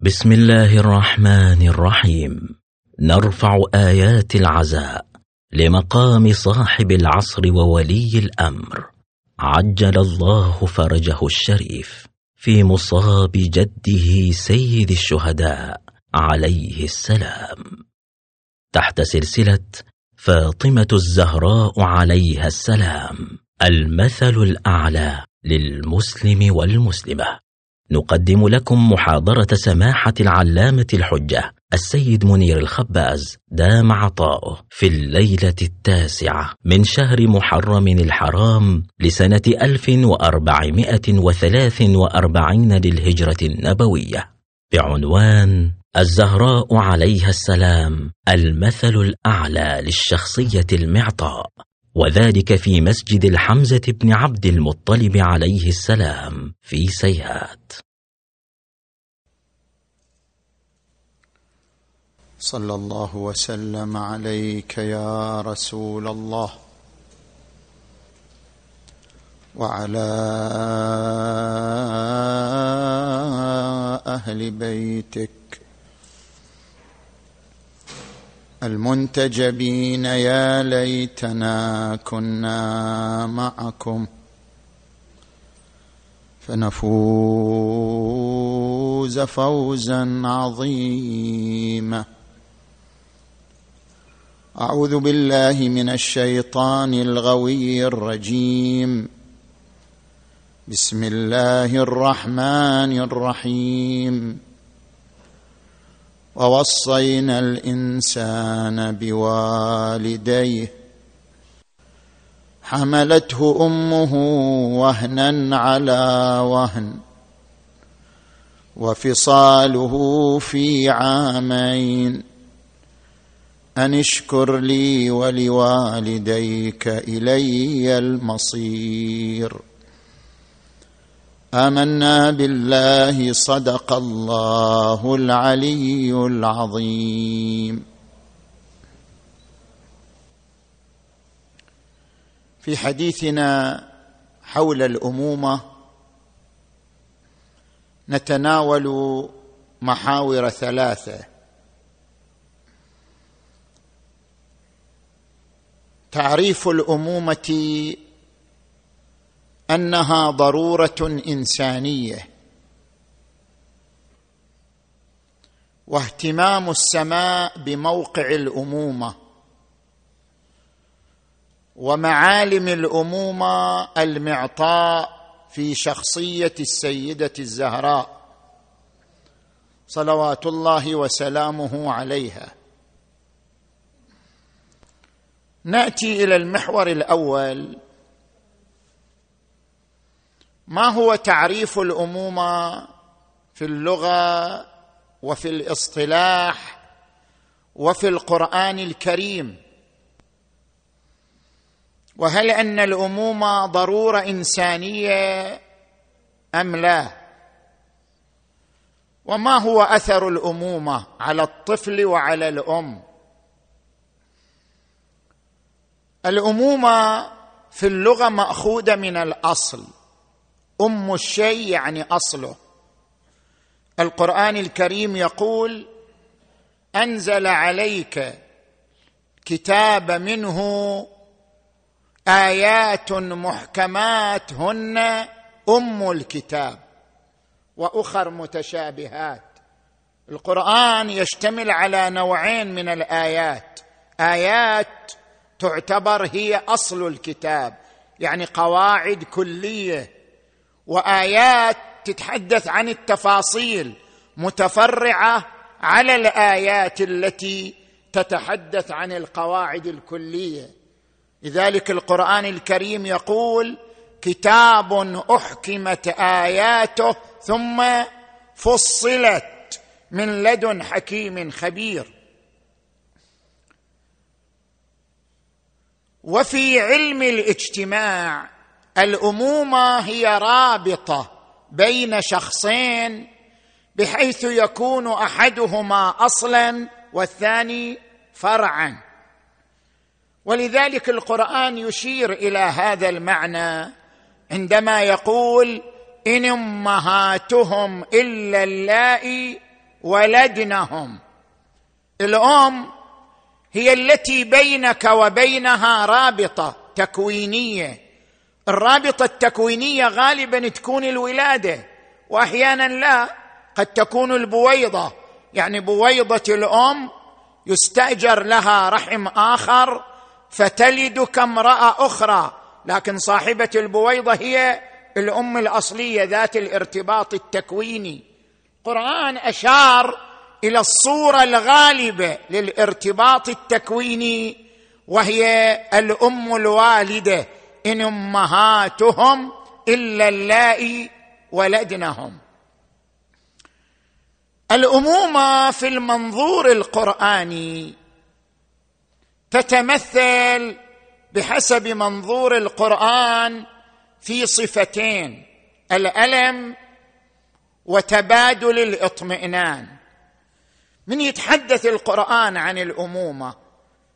بسم الله الرحمن الرحيم. نرفع آيات العزاء لمقام صاحب العصر وولي الأمر. عجل الله فرجه الشريف في مصاب جده سيد الشهداء عليه السلام. تحت سلسلة فاطمة الزهراء عليها السلام المثل الأعلى للمسلم والمسلمة. نقدم لكم محاضرة سماحة العلامة الحجة السيد منير الخباز دام عطاؤه في الليلة التاسعة من شهر محرم الحرام لسنة 1443 للهجرة النبوية. بعنوان الزهراء عليها السلام المثل الأعلى للشخصية المعطاء. وذلك في مسجد الحمزة بن عبد المطلب عليه السلام في سيهات. صلى الله وسلم عليك يا رسول الله وعلى أهل بيتك المنتجبين يا ليتنا كنا معكم فنفوز فوزا عظيما. أعوذ بالله من الشيطان الغوي الرجيم. بسم الله الرحمن الرحيم. ووصينا الإنسان بوالديه. حملته أمه وهنا على وهن. وفصاله في عامين. أن اشكر لي ولوالديك إلي المصير. آمنا بالله صدق الله العلي العظيم. في حديثنا حول الأمومة نتناول محاور ثلاثة. تعريف الأمومة أنها ضرورة إنسانية. واهتمام السماء بموقع الأمومة. ومعالم الأمومة المعطاء في شخصية السيدة الزهراء. صلوات الله وسلامه عليها. نأتي إلى المحور الأول ما هو تعريف الأمومة في اللغة وفي الاصطلاح وفي القرآن الكريم؟ وهل أن الأمومة ضرورة إنسانية أم لا؟ وما هو أثر الأمومة على الطفل وعلى الأم؟ الأمومة في اللغة مأخوذة من الأصل. أم الشيء يعني أصله. القرآن الكريم يقول أنزل عليك كتاب منه آيات محكمات هن أم الكتاب وأخر متشابهات. القرآن يشتمل على نوعين من الآيات. آيات تعتبر هي أصل الكتاب يعني قواعد كلية وآيات تتحدث عن التفاصيل متفرعة على الآيات التي تتحدث عن القواعد الكلية. لذلك القرآن الكريم يقول كتاب أحكمت آياته ثم فصلت من لدن حكيم خبير وفي علم الاجتماع الأمومة هي رابطة بين شخصين بحيث يكون أحدهما أصلا والثاني فرعا. ولذلك القرآن يشير إلى هذا المعنى عندما يقول إن أمهاتهم إلا اللائي ولدنهم. الأم هي التي بينك وبينها رابطة تكوينية. الرابطة التكوينية غالبا تكون الولادة واحيانا لا قد تكون البويضة. يعني بويضة الأم يستأجر لها رحم آخر فتلد كامرأة أخرى لكن صاحبة البويضة هي الأم الأصلية ذات الارتباط التكويني. القران أشار إلى الصورة الغالبة للارتباط التكويني وهي الأم الوالدة. إن أمهاتهم إلا اللائي ولدنهم. الامومه في المنظور القرآني تتمثل بحسب منظور القرآن في صفتين الألم وتبادل الاطمئنان. من يتحدث القرآن عن الأمومة؟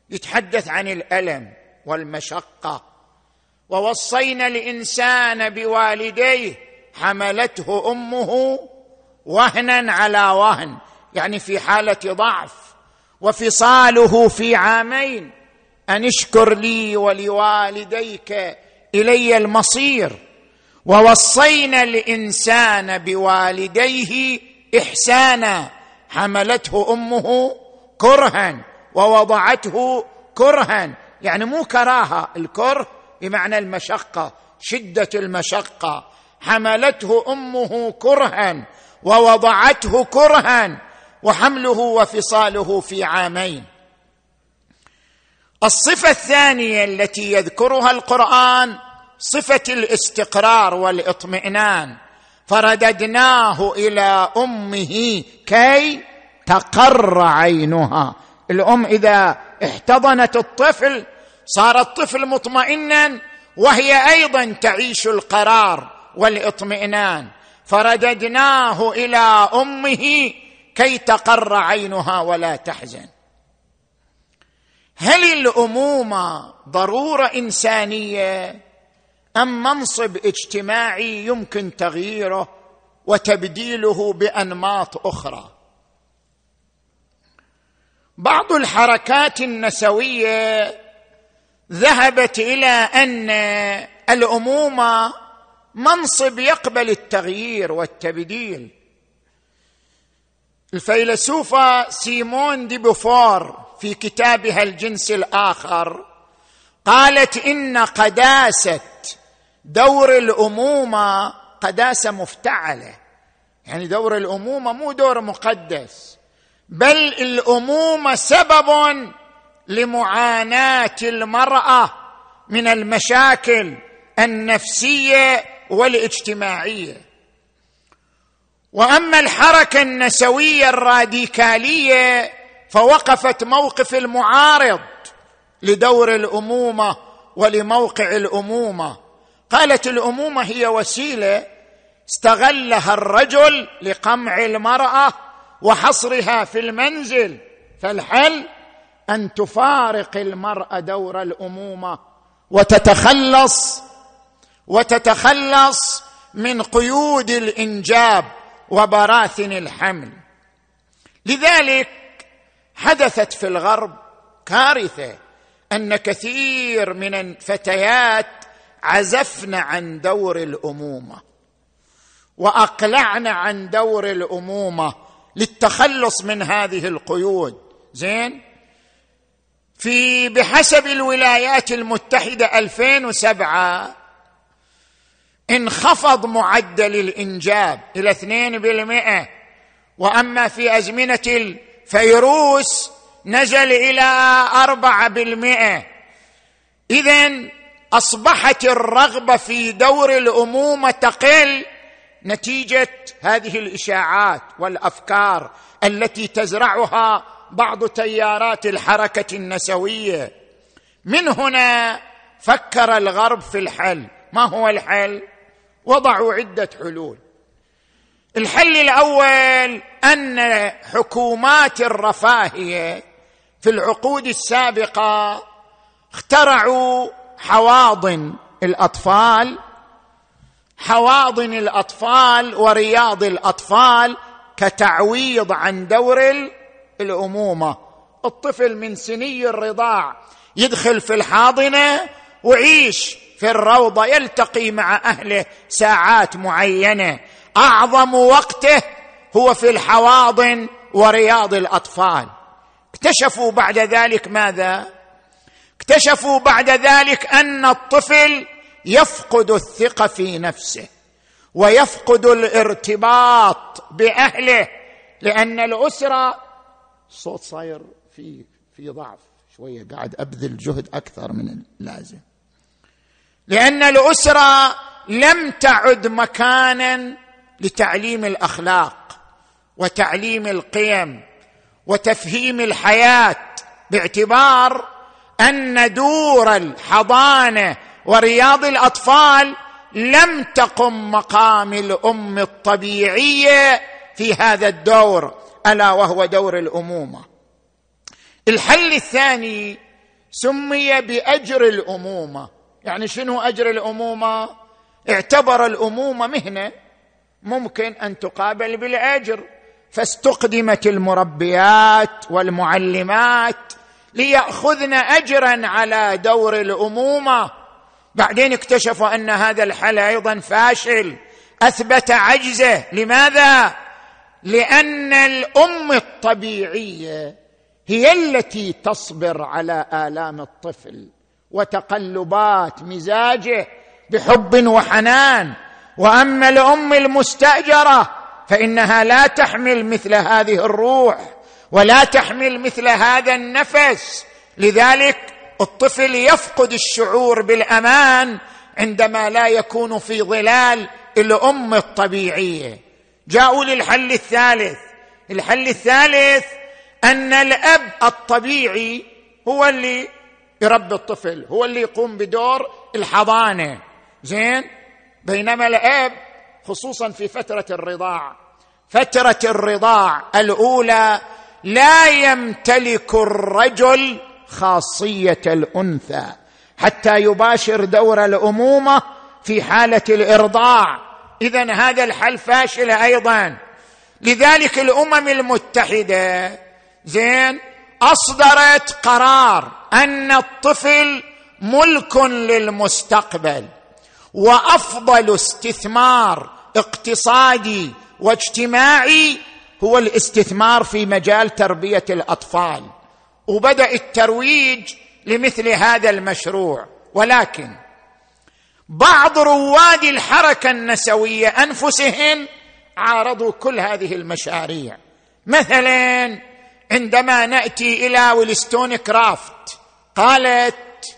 يتحدث عن الألم والمشقة. ووصينا الإنسان بوالديه حملته أمه وهنا على وهن يعني في حالة ضعف وفصاله في عامين أن اشكر لي ولوالديك إلي المصير ووصينا الإنسان بوالديه إحسانا حملته أمه كرها ووضعته كرها يعني مو كراهة الكره بمعنى المشقة شدة المشقة. حملته أمه كرها ووضعته كرها وحمله وفصاله في عامين. الصفة الثانية التي يذكرها القرآن صفة الاستقرار والاطمئنان. فرددناه إلى أمه كي تقر عينها. الأم إذا احتضنت الطفل صار الطفل مطمئنا وهي أيضا تعيش القرار والاطمئنان. فرددناه إلى أمه كي تقر عينها ولا تحزن. هل الأمومة ضرورة إنسانية؟ أم منصب اجتماعي يمكن تغييره وتبديله بأنماط أخرى؟ بعض الحركات النسوية ذهبت إلى أن الامومه منصب يقبل التغيير والتبديل. الفيلسوفه سيمون دي بوفور في كتابها الجنس الآخر قالت إن قداسة دور الامومه قداسة مفتعلة. يعني دور الامومه مو دور مقدس بل الامومه سبب لمعاناة المرأة من المشاكل النفسية والاجتماعية. وأما الحركة النسوية الراديكالية فوقفت موقف المعارض لدور الأمومة ولموقع الأمومة. قالت الأمومة هي وسيلة استغلها الرجل لقمع المرأة وحصرها في المنزل فالحل أن تفارق المرأة دور الأمومة وتتخلص وتتخلص من قيود الإنجاب وبراثن الحمل. لذلك حدثت في الغرب كارثة أن كثير من الفتيات عزفن عن دور الأمومة وأقلعن عن دور الأمومة للتخلص من هذه القيود. زين؟ في بحسب الولايات المتحدة 2007 انخفض معدل الإنجاب إلى 2% وأما في أزمنة الفيروس نزل إلى 4% اذا أصبحت الرغبة في دور الأمومة تقل نتيجة هذه الإشاعات والأفكار التي تزرعها بعض تيارات الحركة النسوية. من هنا فكر الغرب في الحل. ما هو الحل؟ وضعوا عدة حلول. الحل الأول أن حكومات الرفاهية في العقود السابقة اخترعوا حواضن الأطفال حواضن الأطفال ورياض الأطفال كتعويض عن دور الأمومة. الطفل من سني الرضاع يدخل في الحاضنة ويعيش في الروضة يلتقي مع أهله ساعات معينة. أعظم وقته هو في الحواضن ورياض الأطفال. اكتشفوا بعد ذلك ماذا؟ اكتشفوا بعد ذلك أن الطفل يفقد الثقة في نفسه ويفقد الارتباط بأهله لأن الأسرة الصوت صاير في في ضعف شوية قاعد أبذل جهد أكثر من اللازم. لأن الأسرة لم تعد مكانا لتعليم الأخلاق وتعليم القيم وتفهيم الحياة باعتبار أن دور الحضانة ورياض الأطفال لم تقم مقام الأم الطبيعية في هذا الدور. ألا وهو دور الأمومة. الحل الثاني سمي بأجر الأمومة. يعني شنو أجر الأمومة؟ اعتبر الأمومة مهنة ممكن أن تقابل بالأجر. فاستقدمت المربيات والمعلمات ليأخذن اجرا على دور الأمومة. بعدين اكتشفوا أن هذا الحل أيضا فاشل. أثبت عجزه. لماذا؟ لأن الأم الطبيعية هي التي تصبر على آلام الطفل وتقلبات مزاجه بحب وحنان. وأما الأم المستأجرة فإنها لا تحمل مثل هذه الروح ولا تحمل مثل هذا النفس. لذلك الطفل يفقد الشعور بالأمان عندما لا يكون في ظلال الأم الطبيعية. جاءوا للحل الثالث. الحل الثالث أن الأب الطبيعي هو اللي يربي الطفل هو اللي يقوم بدور الحضانة. زين؟ بينما الأب خصوصا في فترة الرضاع. فترة الرضاع الأولى لا يمتلك الرجل خاصية الأنثى حتى يباشر دور الأمومة في حالة الإرضاع. اذا هذا الحل فاشل أيضا. لذلك الأمم المتحدة زين أصدرت قرار أن الطفل ملك للمستقبل وأفضل استثمار اقتصادي واجتماعي هو الاستثمار في مجال تربية الأطفال. وبدأ الترويج لمثل هذا المشروع. ولكن بعض رواد الحركة النسوية أنفسهم عارضوا كل هذه المشاريع. مثلا عندما نأتي إلى ويلستون كرافت قالت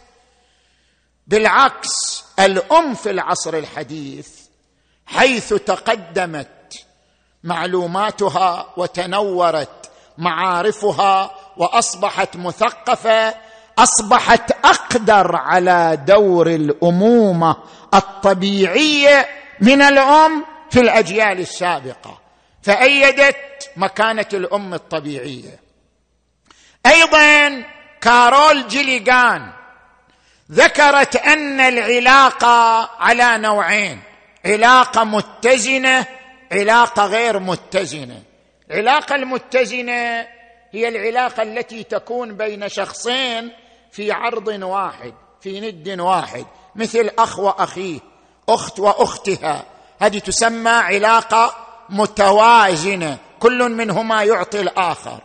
بالعكس الأم في العصر الحديث حيث تقدمت معلوماتها وتنورت معارفها وأصبحت مثقفة أصبحت أقدر على دور الأمومة الطبيعية من الأم في الأجيال السابقة. فأيدت مكانة الأم الطبيعية. أيضا كارول جيليغان ذكرت أن العلاقة على نوعين علاقة متزنة علاقة غير متزنة. العلاقة المتزنة هي العلاقة التي تكون بين شخصين في عرض واحد في ند واحد مثل أخ وأخيه أخت وأختها. هذه تسمى علاقة متوازنة كل منهما يعطي الآخر.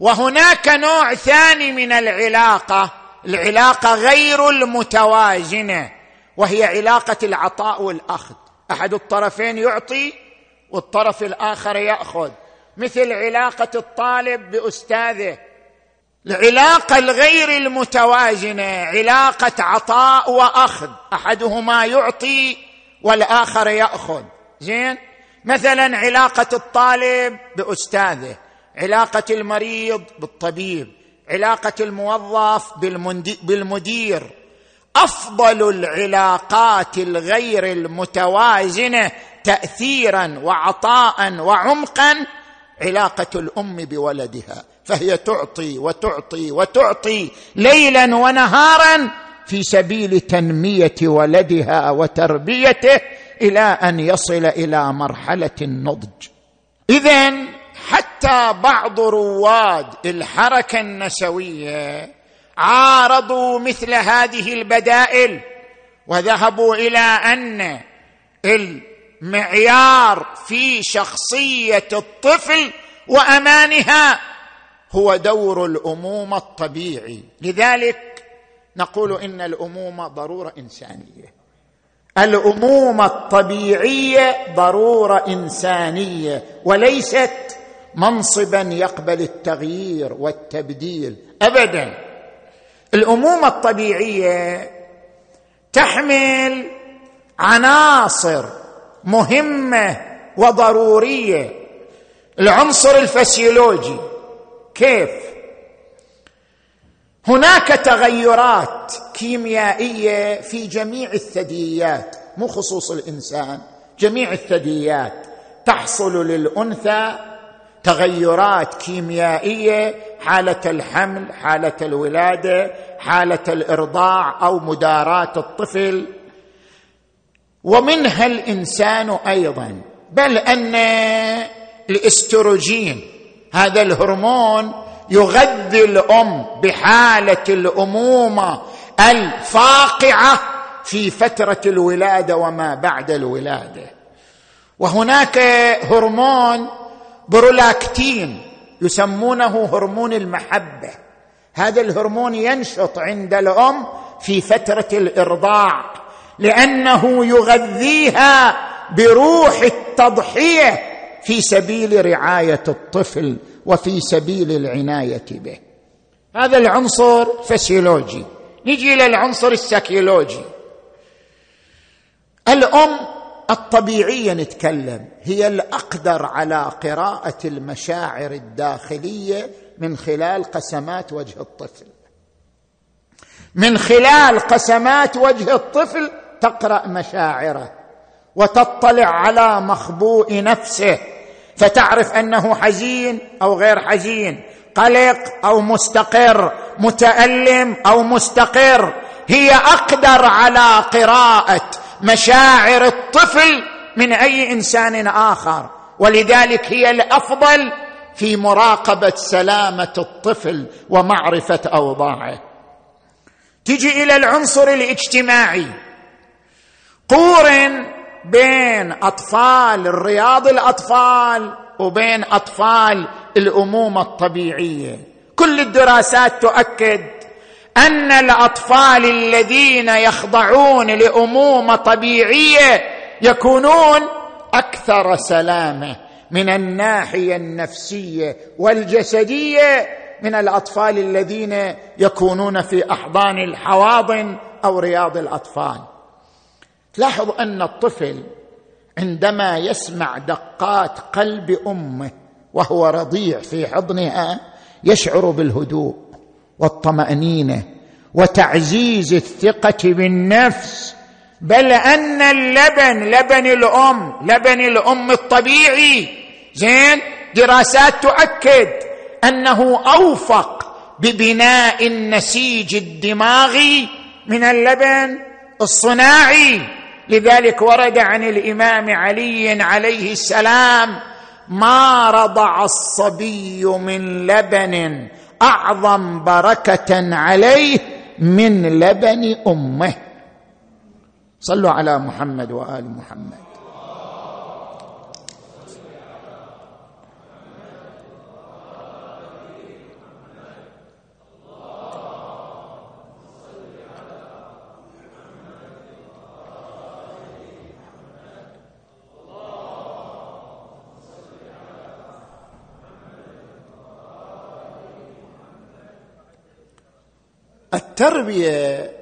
وهناك نوع ثاني من العلاقة العلاقة غير المتوازنة وهي علاقة العطاء والأخذ. أحد الطرفين يعطي والطرف الآخر يأخذ. مثل علاقة الطالب بأستاذه العلاقة الغير المتوازنة علاقة عطاء وأخذ. أحدهما يعطي والآخر يأخذ. زين؟ مثلا علاقة الطالب بأستاذه علاقة المريض بالطبيب علاقة الموظف بالمدير. أفضل العلاقات الغير المتوازنة تاثيرا وعطاء وعمقا علاقة الأم بولدها. فهي تعطي وتعطي وتعطي ليلا ونهارا في سبيل تنمية ولدها وتربيته إلى أن يصل إلى مرحلة النضج. اذا حتى بعض رواد الحركة النسوية عارضوا مثل هذه البدائل وذهبوا إلى أن المعيار في شخصية الطفل وأمانها هو دور الامومه الطبيعي. لذلك نقول إن الامومه ضرورة إنسانية. الامومه الطبيعية ضرورة إنسانية وليست منصبا يقبل التغيير والتبديل. ابدا. الامومه الطبيعية تحمل عناصر مهمة وضرورية. العنصر الفسيولوجي. كيف؟ هناك تغيرات كيميائية في جميع الثدييات مو خصوص الإنسان جميع الثدييات. تحصل للأنثى تغيرات كيميائية حالة الحمل حالة الولادة حالة الإرضاع أو مداراه الطفل. ومنها الإنسان أيضا بل أن الإستروجين هذا الهرمون يغذي الأم بحالة الأمومة الفاقعة في فترة الولادة وما بعد الولادة. وهناك هرمون برولاكتين يسمونه هرمون المحبة. هذا الهرمون ينشط عند الأم في فترة الإرضاع لأنه يغذيها بروح التضحية في سبيل رعاية الطفل وفي سبيل العناية به. هذا العنصر فسيولوجي. نجي إلى العنصر السيكولوجي الأم الطبيعية نتكلم هي الأقدر على قراءة المشاعر الداخلية من خلال قسمات وجه الطفل. من خلال قسمات وجه الطفل تقرأ مشاعره. وتطلع على مخبوء نفسه فتعرف أنه حزين أو غير حزين قلق أو مستقر متألم أو مستقر هي أقدر على قراءة مشاعر الطفل من أي إنسان آخر. ولذلك هي الأفضل في مراقبة سلامة الطفل ومعرفة أوضاعه. تجي إلى العنصر الاجتماعي. قورن بين أطفال الرياض الأطفال وبين أطفال الأمومة الطبيعية. كل الدراسات تؤكد أن الأطفال الذين يخضعون لأمومة طبيعية يكونون أكثر سلامة من الناحية النفسية والجسدية من الأطفال الذين يكونون في أحضان الحواضن أو رياض الأطفال. تلاحظ أن الطفل عندما يسمع دقات قلب أمه وهو رضيع في حضنها يشعر بالهدوء والطمأنينة وتعزيز الثقة بالنفس. بل أن اللبن لبن الأم لبن الأم الطبيعي. زين؟ دراسات تؤكد أنه أوفق ببناء النسيج الدماغي من اللبن الصناعي. لذلك ورد عن الإمام علي عليه السلام ما رضع الصبي من لبن أعظم بركة عليه من لبن أمه. صلوا على محمد وآل محمد. التربية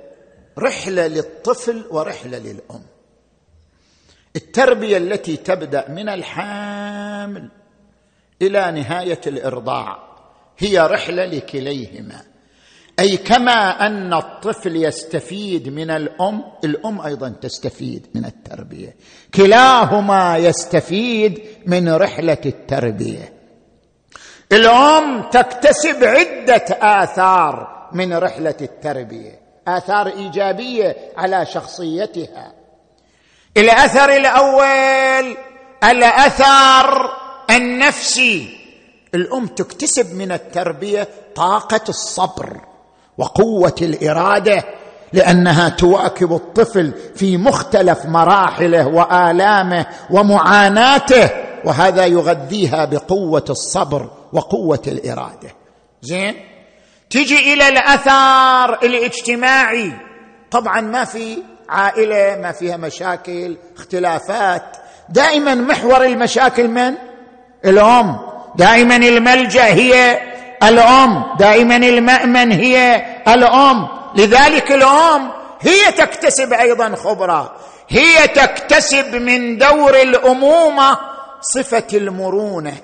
رحلة للطفل ورحلة للأم. التربية التي تبدأ من الحامل إلى نهاية الإرضاع هي رحلة لكليهما. أي كما أن الطفل يستفيد من الأم الأم أيضا تستفيد من التربية. كلاهما يستفيد من رحلة التربية. الأم تكتسب عدة آثار من رحلة التربية آثار إيجابية على شخصيتها. الأثر الأول الأثر النفسي. الأم تكتسب من التربية طاقة الصبر وقوة الإرادة لأنها تواكب الطفل في مختلف مراحله وآلامه ومعاناته وهذا يغذيها بقوة الصبر وقوة الإرادة. زين؟ تجي إلى الأثار الاجتماعي. طبعا ما في عائلة ما فيها مشاكل اختلافات. دائما محور المشاكل من؟ الأم. دائما الملجأ هي الأم. دائما المأمن هي الأم. لذلك الأم هي تكتسب أيضا خبرة. هي تكتسب من دور الأمومة صفة المرونة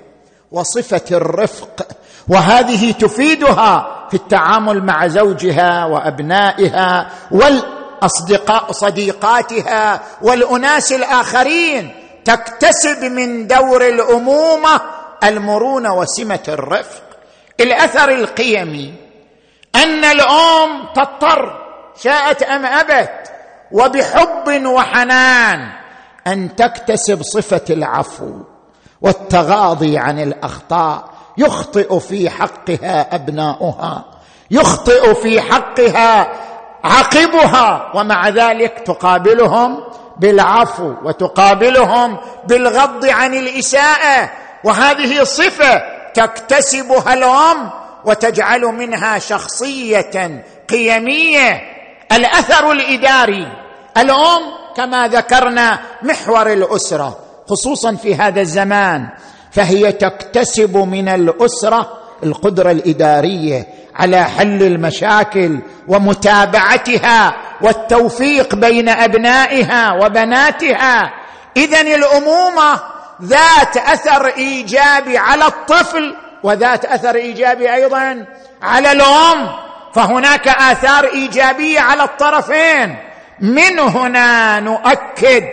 وصفة الرفق. وهذه تفيدها في التعامل مع زوجها وأبنائها والأصدقاء صديقاتها والأناس الآخرين تكتسب من دور الأمومة المرونة وسمة الرفق. الأثر القيمي أن الأم تضطر شاءت أم أبت وبحب وحنان أن تكتسب صفة العفو والتغاضي عن الأخطاء يخطئ في حقها أبناؤها يخطئ في حقها عقبها ومع ذلك تقابلهم بالعفو وتقابلهم بالغض عن الإساءة. وهذه صفة تكتسبها الأم وتجعل منها شخصية قيمية. الأثر الإداري الأم كما ذكرنا محور الأسرة خصوصا في هذا الزمان. فهي تكتسب من الأسرة القدرة الإدارية على حل المشاكل ومتابعتها والتوفيق بين أبنائها وبناتها. اذا الأمومة ذات أثر إيجابي على الطفل وذات أثر إيجابي أيضا على الأم. فهناك آثار إيجابية على الطرفين. من هنا نؤكد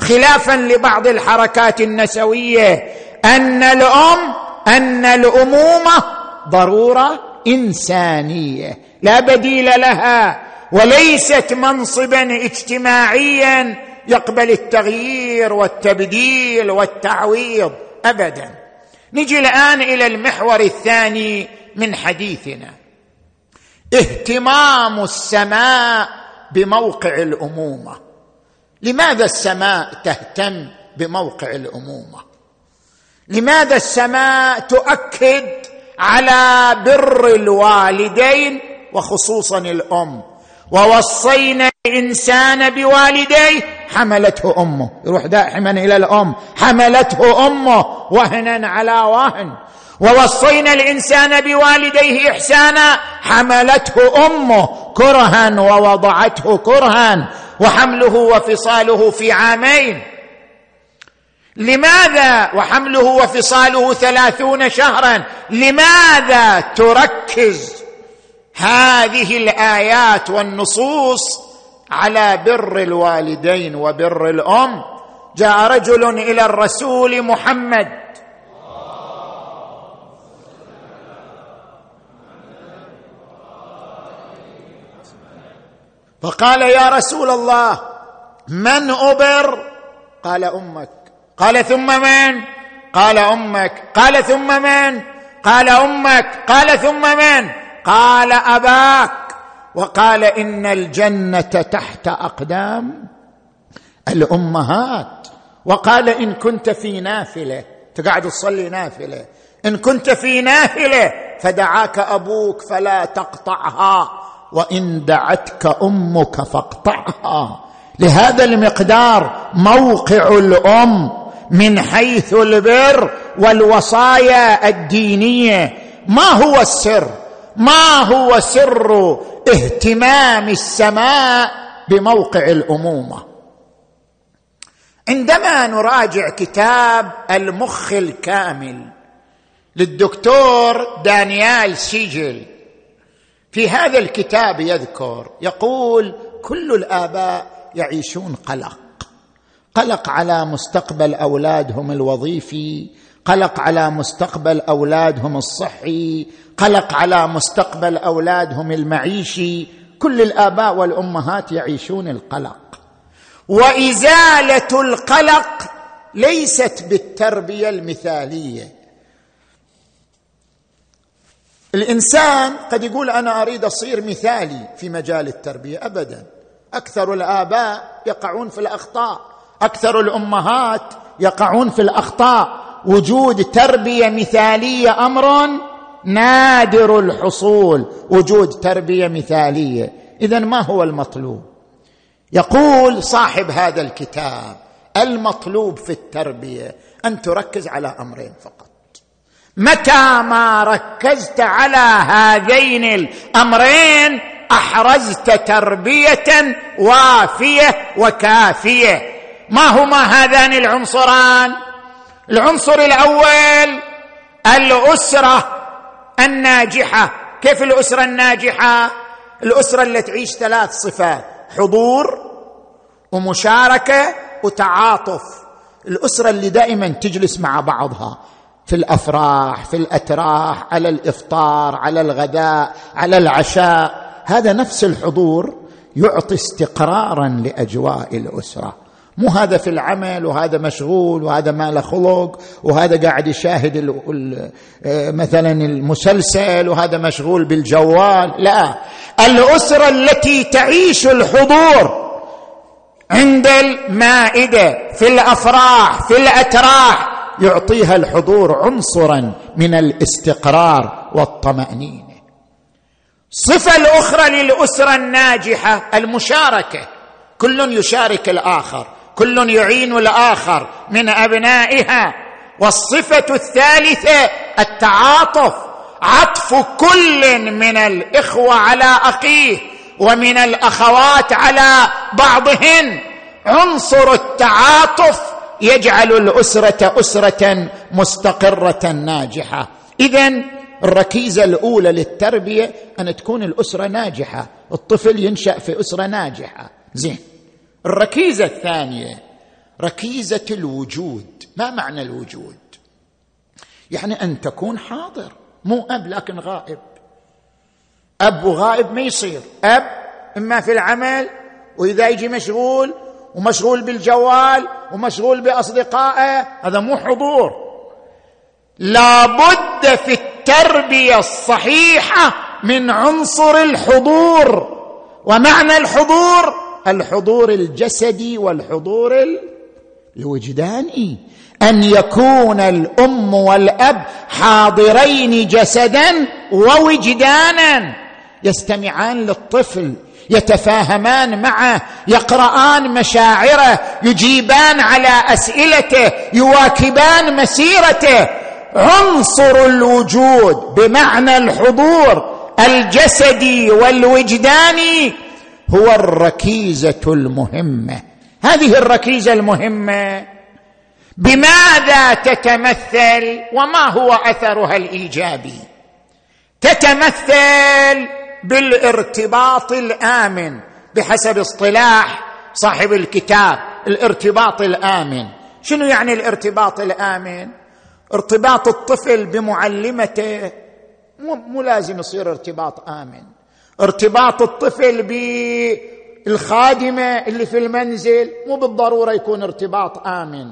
خلافا لبعض الحركات النسوية أن الأم أن الأمومة ضرورة إنسانية لا بديل لها وليست منصبا اجتماعيا يقبل التغيير والتبديل والتعويض ابدا. نجي الآن إلى المحور الثاني من حديثنا. اهتمام السماء بموقع الأمومة. لماذا السماء تهتم بموقع الأمومة؟ لماذا السماء تؤكد على بر الوالدين وخصوصا الأم؟ ووصينا الإنسان بوالديه حملته أمه. يروح دائما إلى الأم حملته أمه وهنا على وهن. ووصينا الإنسان بوالديه احسانا حملته أمه كرها ووضعته كرها. وحمله وفصاله في عامين. لماذا وحمله وفصاله ثلاثون شهرا؟ لماذا تركز هذه الآيات والنصوص على بر الوالدين وبر الأم؟ جاء رجل إلى الرسول محمد. فقال يا رسول الله من أبر؟ قال أمك. قال ثم من؟ قال أمك. قال ثم من؟ قال أمك. قال ثم من؟ قال أباك. وقال إن الجنة تحت أقدام الأمهات. وقال إن كنت في نافلة. تقعد تصلي نافلة. إن كنت في نافلة فدعاك أبوك فلا تقطعها. وإن دعتك أمك فاقطعها. لهذا المقدار موقع الأم. من حيث البر والوصايا الدينية. ما هو السر؟ ما هو سر اهتمام السماء بموقع الأمومة؟ عندما نراجع كتاب المخ الكامل للدكتور دانيال سيجل في هذا الكتاب يذكر يقول كل الآباء يعيشون قلق. قلق على مستقبل أولادهم الوظيفي قلق على مستقبل أولادهم الصحي قلق على مستقبل أولادهم المعيشي. كل الآباء والأمهات يعيشون القلق. وإزالة القلق ليست بالتربية المثالية. الإنسان قد يقول أنا أريد أصير مثالي في مجال التربية ابدا. أكثر الآباء يقعون في الأخطاء. أكثر الأمهات يقعون في الأخطاء. وجود تربية مثالية أمر نادر الحصول. وجود تربية مثالية. اذا ما هو المطلوب؟ يقول صاحب هذا الكتاب المطلوب في التربية أن تركز على أمرين فقط. متى ما ركزت على هذين الأمرين أحرزت تربية وافية وكافية. ما هما هذان العنصران؟ العنصر الأول الأسرة الناجحة. كيف الأسرة الناجحة؟ الأسرة اللي تعيش ثلاث صفات حضور ومشاركة وتعاطف. الأسرة اللي دائما تجلس مع بعضها في الأفراح في الأتراح على الإفطار على الغداء على العشاء. هذا نفس الحضور يعطي استقرارا لأجواء الأسرة. مو هذا في العمل وهذا مشغول وهذا ما له خلق وهذا قاعد يشاهد ال مثلا المسلسل وهذا مشغول بالجوال. لا الأسرة التي تعيش الحضور عند المائدة في الأفراح في الأتراح يعطيها الحضور عنصرا من الاستقرار والطمأنينة. الصفه الأخرى للأسرة الناجحة المشاركة. كل يشارك الآخر. كل يعين الآخر من أبنائها. والصفة الثالثة التعاطف عطف كل من الإخوة على أخيه ومن الأخوات على بعضهن. عنصر التعاطف يجعل الأسرة أسرة مستقرة ناجحة. اذا الركيزة الأولى للتربية أن تكون الأسرة ناجحة. الطفل ينشأ في أسرة ناجحة. زين. الركيزة الثانية ركيزة الوجود. ما معنى الوجود؟ يعني أن تكون حاضر مو أب لكن غائب. أب وغائب ما يصير. أب إما في العمل وإذا يجي مشغول ومشغول بالجوال ومشغول بأصدقائه هذا مو حضور. لابد في التربية الصحيحة من عنصر الحضور. ومعنى الحضور الحضور الجسدي والحضور الوجداني. أن يكون الأم والأب حاضرين جسدا ووجدانا. يستمعان للطفل يتفاهمان معه يقرآن مشاعره يجيبان على أسئلته يواكبان مسيرته. عنصر الوجود بمعنى الحضور الجسدي والوجداني هو الركيزة المهمة. هذه الركيزة المهمة. بماذا تتمثل وما هو أثرها الإيجابي؟ تتمثل بالارتباط الآمن بحسب اصطلاح صاحب الكتاب الارتباط الآمن. شنو يعني الارتباط الآمن؟ ارتباط الطفل بمعلمته. مو لازم يصير ارتباط آمن. ارتباط الطفل بالخادمة اللي في المنزل مو بالضرورة يكون ارتباط آمن.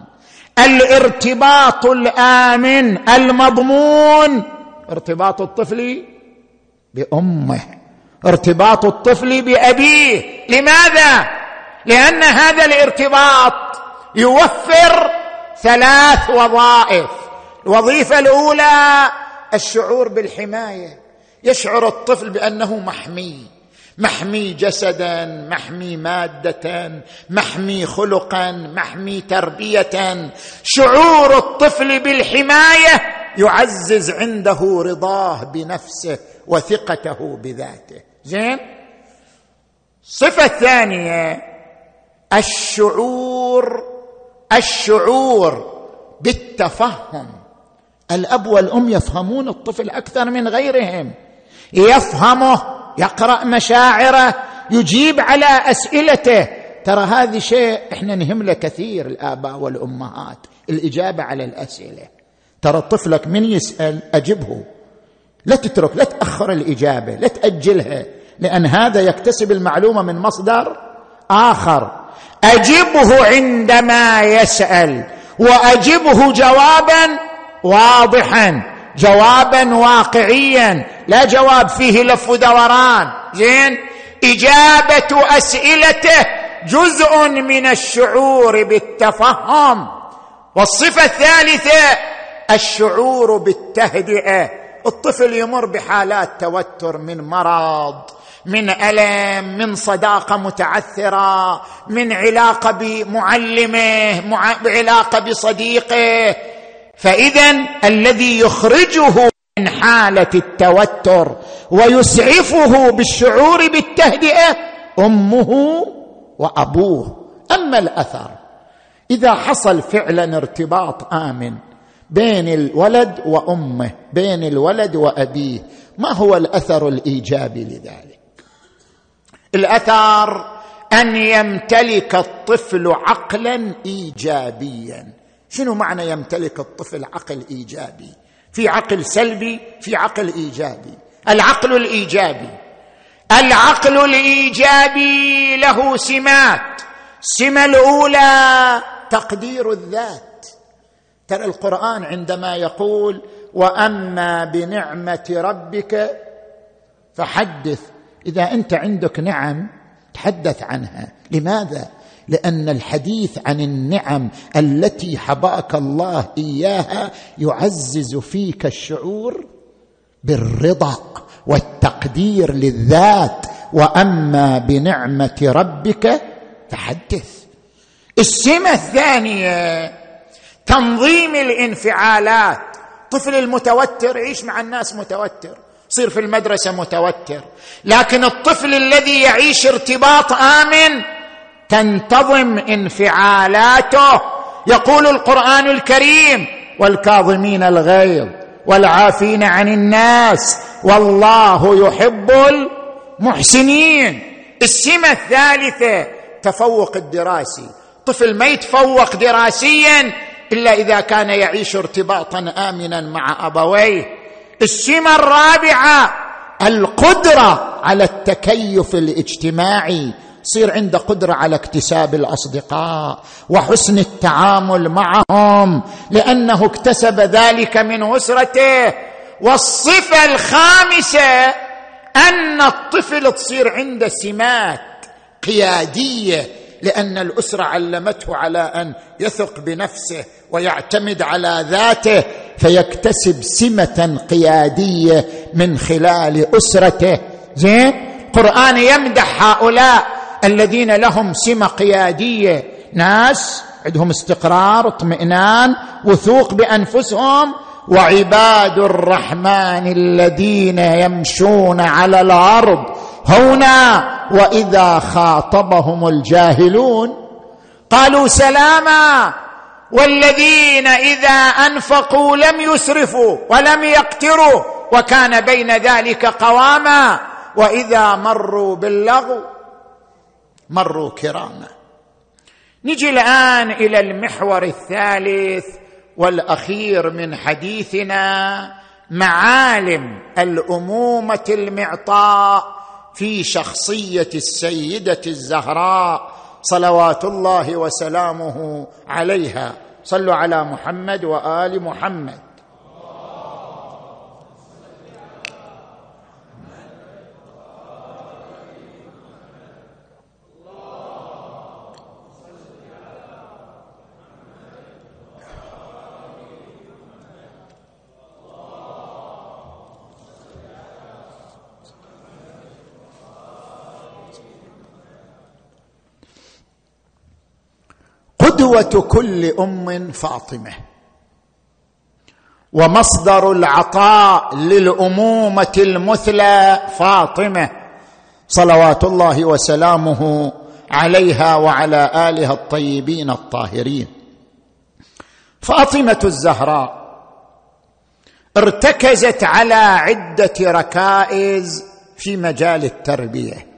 الارتباط الآمن المضمون ارتباط الطفل بأمه. ارتباط الطفل بأبيه. لماذا؟ لأن هذا الارتباط يوفر ثلاث وظائف. الوظيفة الأولى الشعور بالحماية. يشعر الطفل بأنه محمي. محمي جسدا محمي ماده محمي خلقا محمي تربيه شعور الطفل بالحماية يعزز عنده رضاه بنفسه وثقته بذاته. زين؟ الصفه الثانية الشعور الشعور بالتفهم. الأب والأم يفهمون الطفل أكثر من غيرهم. يفهمه يقرأ مشاعره يجيب على أسئلته. ترى هذا شيء إحنا نهمله كثير الآباء والأمهات الإجابة على الأسئلة. ترى طفلك من يسأل أجبه. لا تترك لا تأخر الإجابة لا تأجلها لأن هذا يكتسب المعلومة من مصدر آخر. أجبه عندما يسأل وأجبه جوابا واضحا. جوابا واقعيا لا جواب فيه لف ودوران زين؟ إجابة أسئلته جزء من الشعور بالتفهم. والصفة الثالثة الشعور بالتهدئة. الطفل يمر بحالات توتر من مرض من ألم من صداقة متعثرة من علاقة بمعلمه علاقه بصديقه. فإذا الذي يخرجه من حالة التوتر ويسعفه بالشعور بالتهدئة أمه وأبوه. أما الأثر إذا حصل فعلا ارتباط آمن بين الولد وأمه بين الولد وأبيه ما هو الأثر الإيجابي لذلك؟ الأثر أن يمتلك الطفل عقلا ايجابيا. شنو معنى يمتلك الطفل عقل إيجابي؟ في عقل سلبي في عقل إيجابي. العقل الإيجابي. العقل الإيجابي له سمات. السمه الأولى تقدير الذات. ترى القرآن عندما يقول وأما بنعمة ربك فحدث. إذا أنت عندك نعم تحدث عنها. لماذا؟ لأن الحديث عن النعم التي حباك الله إياها يعزز فيك الشعور بالرضا والتقدير للذات وأما بنعمة ربك فحدث. السمة الثانية تنظيم الانفعالات. طفل المتوتر يعيش مع الناس متوتر. يصير في المدرسة متوتر. لكن الطفل الذي يعيش ارتباط آمن تنتظم انفعالاته يقول القرآن الكريم والكاظمين الغيظ والعافين عن الناس والله يحب المحسنين. السمة الثالثة تفوق الدراسي. طفل ما يتفوق دراسيا إلا إذا كان يعيش ارتباطا امنا مع أبويه. السمة الرابعة القدرة على التكيف الاجتماعي. يصير عنده قدرة على اكتساب الأصدقاء وحسن التعامل معهم لأنه اكتسب ذلك من أسرته. والصفة الخامسة أن الطفل تصير عنده سمات قيادية لأن الأسرة علمته على أن يثق بنفسه ويعتمد على ذاته فيكتسب سمة قيادية من خلال أسرته. زين؟ القران يمدح هؤلاء. الذين لهم سمة قيادية. ناس عندهم استقرار اطمئنان وثوق بأنفسهم. وعباد الرحمن الذين يمشون على الأرض هنا وإذا خاطبهم الجاهلون قالوا سلاما. والذين إذا أنفقوا لم يسرفوا ولم يقتروا. وكان بين ذلك قواما. وإذا مروا باللغو مروا كرامه نجي الآن إلى المحور الثالث والأخير من حديثنا معالم الأمومة المعطاء في شخصية السيدة الزهراء صلوات الله وسلامه عليها. صلوا على محمد وآل محمد. قدوة كل أم فاطمة. ومصدر العطاء للأمومة المثلى فاطمة صلوات الله وسلامه عليها وعلى آلها الطيبين الطاهرين. فاطمة الزهراء ارتكزت على عدة ركائز في مجال التربية.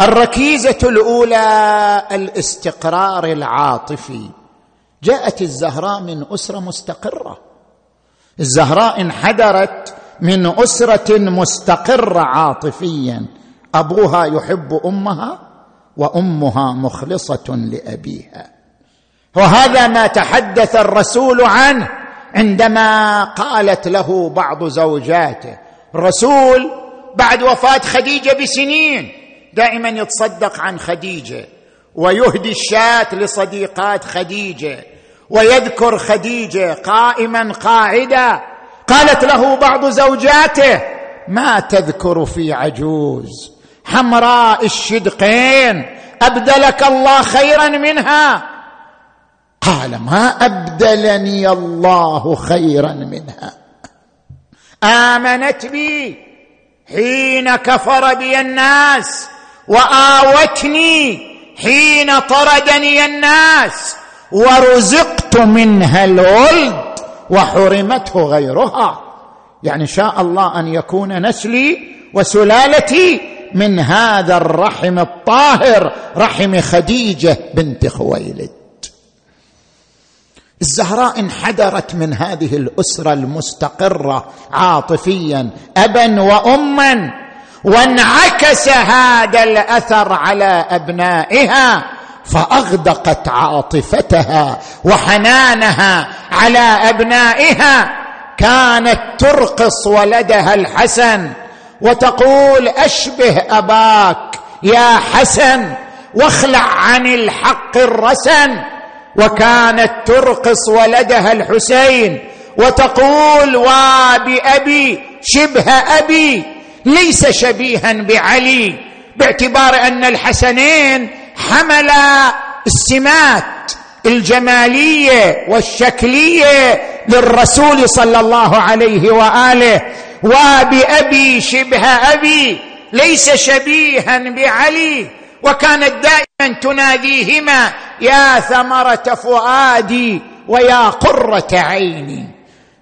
الركيزة الأولى الاستقرار العاطفي. جاءت الزهراء من أسرة مستقرة. الزهراء انحدرت من أسرة مستقرة عاطفيا. أبوها يحب أمها وأمها مخلصة لأبيها. وهذا ما تحدث الرسول عنه عندما قالت له بعض زوجاته الرسول بعد وفاة خديجة بسنين دائما يتصدق عن خديجة ويهدي الشاة لصديقات خديجة ويذكر خديجة قائما قاعدا قالت له بعض زوجاته ما تذكر في عجوز حمراء الشدقين أبدلك الله خيرا منها. قال ما أبدلني الله خيرا منها. آمنت بي حين كفر بي الناس. وآوتني حين طردني الناس ورزقت منها الولد وحرمته غيرها. يعني شاء الله أن يكون نسلي وسلالتي من هذا الرحم الطاهر رحم خديجة بنت خويلد. الزهراء انحدرت من هذه الأسرة المستقرة عاطفيا ابا واما. وانعكس هذا الأثر على أبنائها فأغدقت عاطفتها وحنانها على أبنائها. كانت ترقص ولدها الحسن وتقول أشبه أباك يا حسن واخلع عن الحق الرسن. وكانت ترقص ولدها الحسين وتقول وبابي شبه أبي. ليس شبيها بعلي باعتبار أن الحسنين حملا السمات الجمالية والشكلية للرسول صلى الله عليه وآله. وبأبي شبه أبي ليس شبيها بعلي وكانت دائما تناديهما يا ثمرة فؤادي ويا قرة عيني.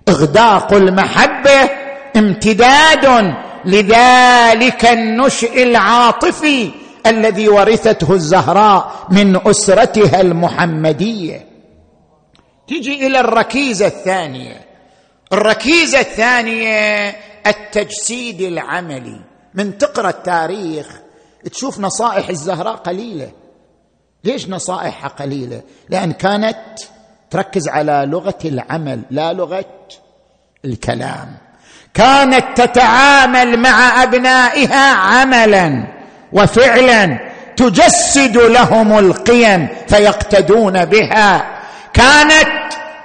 إغداق المحبة امتداد لذلك النشء العاطفي الذي ورثته الزهراء من أسرتها المحمدية. تجي إلى الركيزة الثانية. الركيزة الثانية التجسيد العملي. من تقرأ التاريخ تشوف نصائح الزهراء قليلة. ليش نصائحها قليلة؟ لأن كانت تركز على لغة العمل لا لغة الكلام. كانت تتعامل مع أبنائها عملا وفعلا تجسد لهم القيم فيقتدون بها. كانت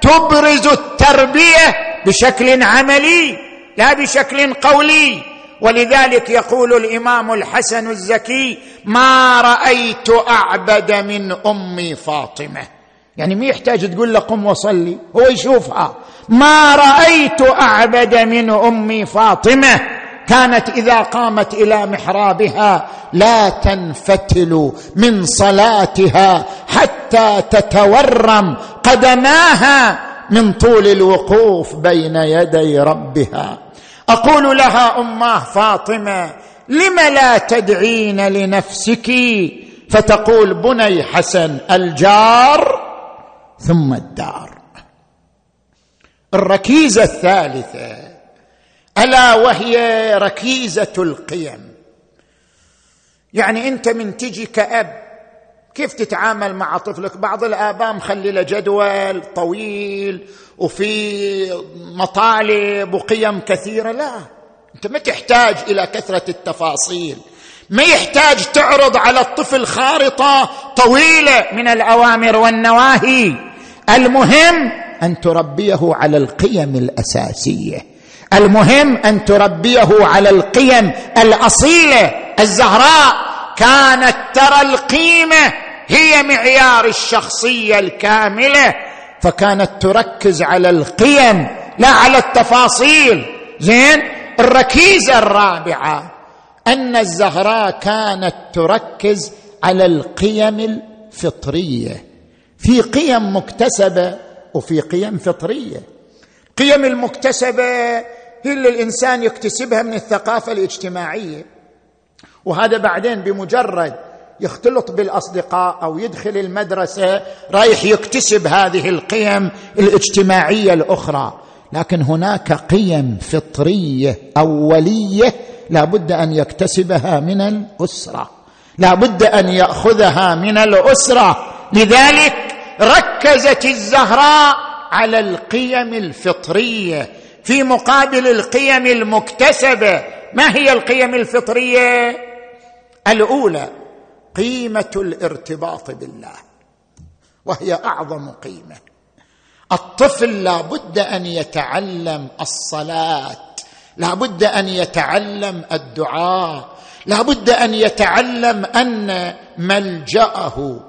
تبرز التربية بشكل عملي لا بشكل قولي. ولذلك يقول الإمام الحسن الزكي ما رأيت أعبد من أمي فاطمة. يعني ما يحتاج تقول له قم وصلي هو يشوفها. ما رأيت أعبد من أمي فاطمة. كانت إذا قامت إلى محرابها لا تنفتل من صلاتها حتى تتورم قدماها من طول الوقوف بين يدي ربها. أقول لها اماه فاطمة لم لا تدعين لنفسك؟ فتقول بني حسن الجار ثم الدار. الركيزة الثالثة ألا وهي ركيزة القيم. يعني أنت من تجي كاب كيف تتعامل مع طفلك؟ بعض الآباء مخلي له جدول طويل وفي مطالب وقيم كثيرة. لا أنت ما تحتاج إلى كثرة التفاصيل. ما يحتاج تعرض على الطفل خارطة طويلة من الأوامر والنواهي. المهم أن تربيه على القيم الأساسية. المهم أن تربيه على القيم الأصيلة. الزهراء كانت ترى القيمة هي معيار الشخصية الكاملة فكانت تركز على القيم لا على التفاصيل. زين؟ الركيزة الرابعة أن الزهراء كانت تركز على القيم الفطرية. في قيم مكتسبة وفي قيم فطرية. القيم المكتسبة هي اللي الإنسان يكتسبها من الثقافة الاجتماعية. وهذا بعدين بمجرد يختلط بالأصدقاء أو يدخل المدرسة رايح يكتسب هذه القيم الاجتماعية الأخرى. لكن هناك قيم فطرية أولية لا بد أن يكتسبها من الأسرة. لا بد أن يأخذها من الأسرة. لذلك ركزت الزهراء على القيم الفطرية في مقابل القيم المكتسبة. ما هي القيم الفطرية؟ الأولى قيمة الارتباط بالله وهي أعظم قيمة. الطفل لا بد أن يتعلم الصلاة لا بد أن يتعلم الدعاء لا بد أن يتعلم أن ملجأه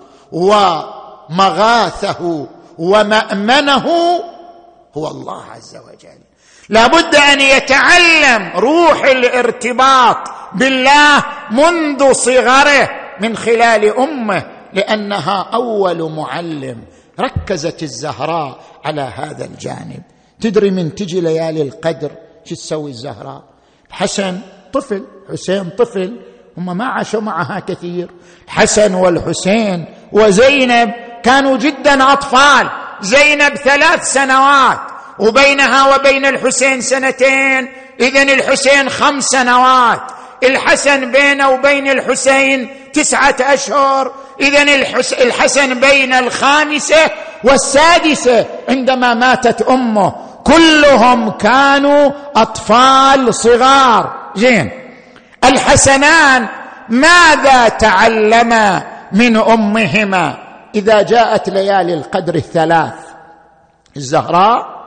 ومغاثه ومأمنه هو الله عز وجل. لا بد أن يتعلم روح الارتباط بالله منذ صغره من خلال أمه لأنها أول معلم ركزت الزهراء على هذا الجانب. تدري من تجي ليالي القدر شو تسوي الزهراء؟ حسن طفل حسين طفل هم ما عاشوا معها كثير. الحسن والحسين وزينب كانوا جدا أطفال. زينب ثلاث سنوات وبينها وبين الحسين سنتين اذا الحسين خمس سنوات. الحسن بينه وبين الحسين تسعة أشهر اذا الحسن بين الخامسة والسادسة عندما ماتت أمه. كلهم كانوا أطفال صغار. زين الحسنان ماذا تعلما من أمهما؟ إذا جاءت ليالي القدر الثلاث الزهراء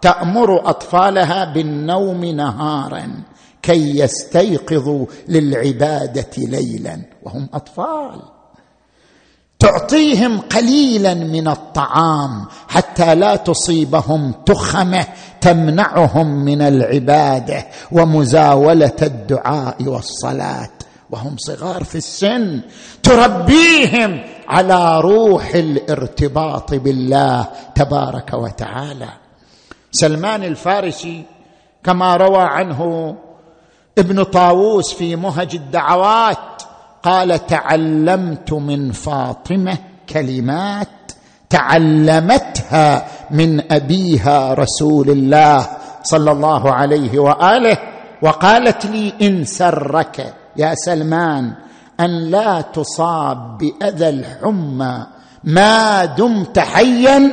تأمر أطفالها بالنوم نهارا كي يستيقظوا للعبادة ليلا وهم أطفال. تعطيهم قليلا من الطعام حتى لا تصيبهم تخمة تمنعهم من العبادة ومزاولة الدعاء والصلاة. وهم صغار في السن. تربيهم على روح الارتباط بالله تبارك وتعالى. سلمان الفارسي كما روى عنه ابن طاووس في مهج الدعوات قال تعلمت من فاطمة كلمات تعلمتها من أبيها رسول الله صلى الله عليه وآله وقالت لي إن سرك يا سلمان أن لا تصاب بأذى الحمى ما دمت حيا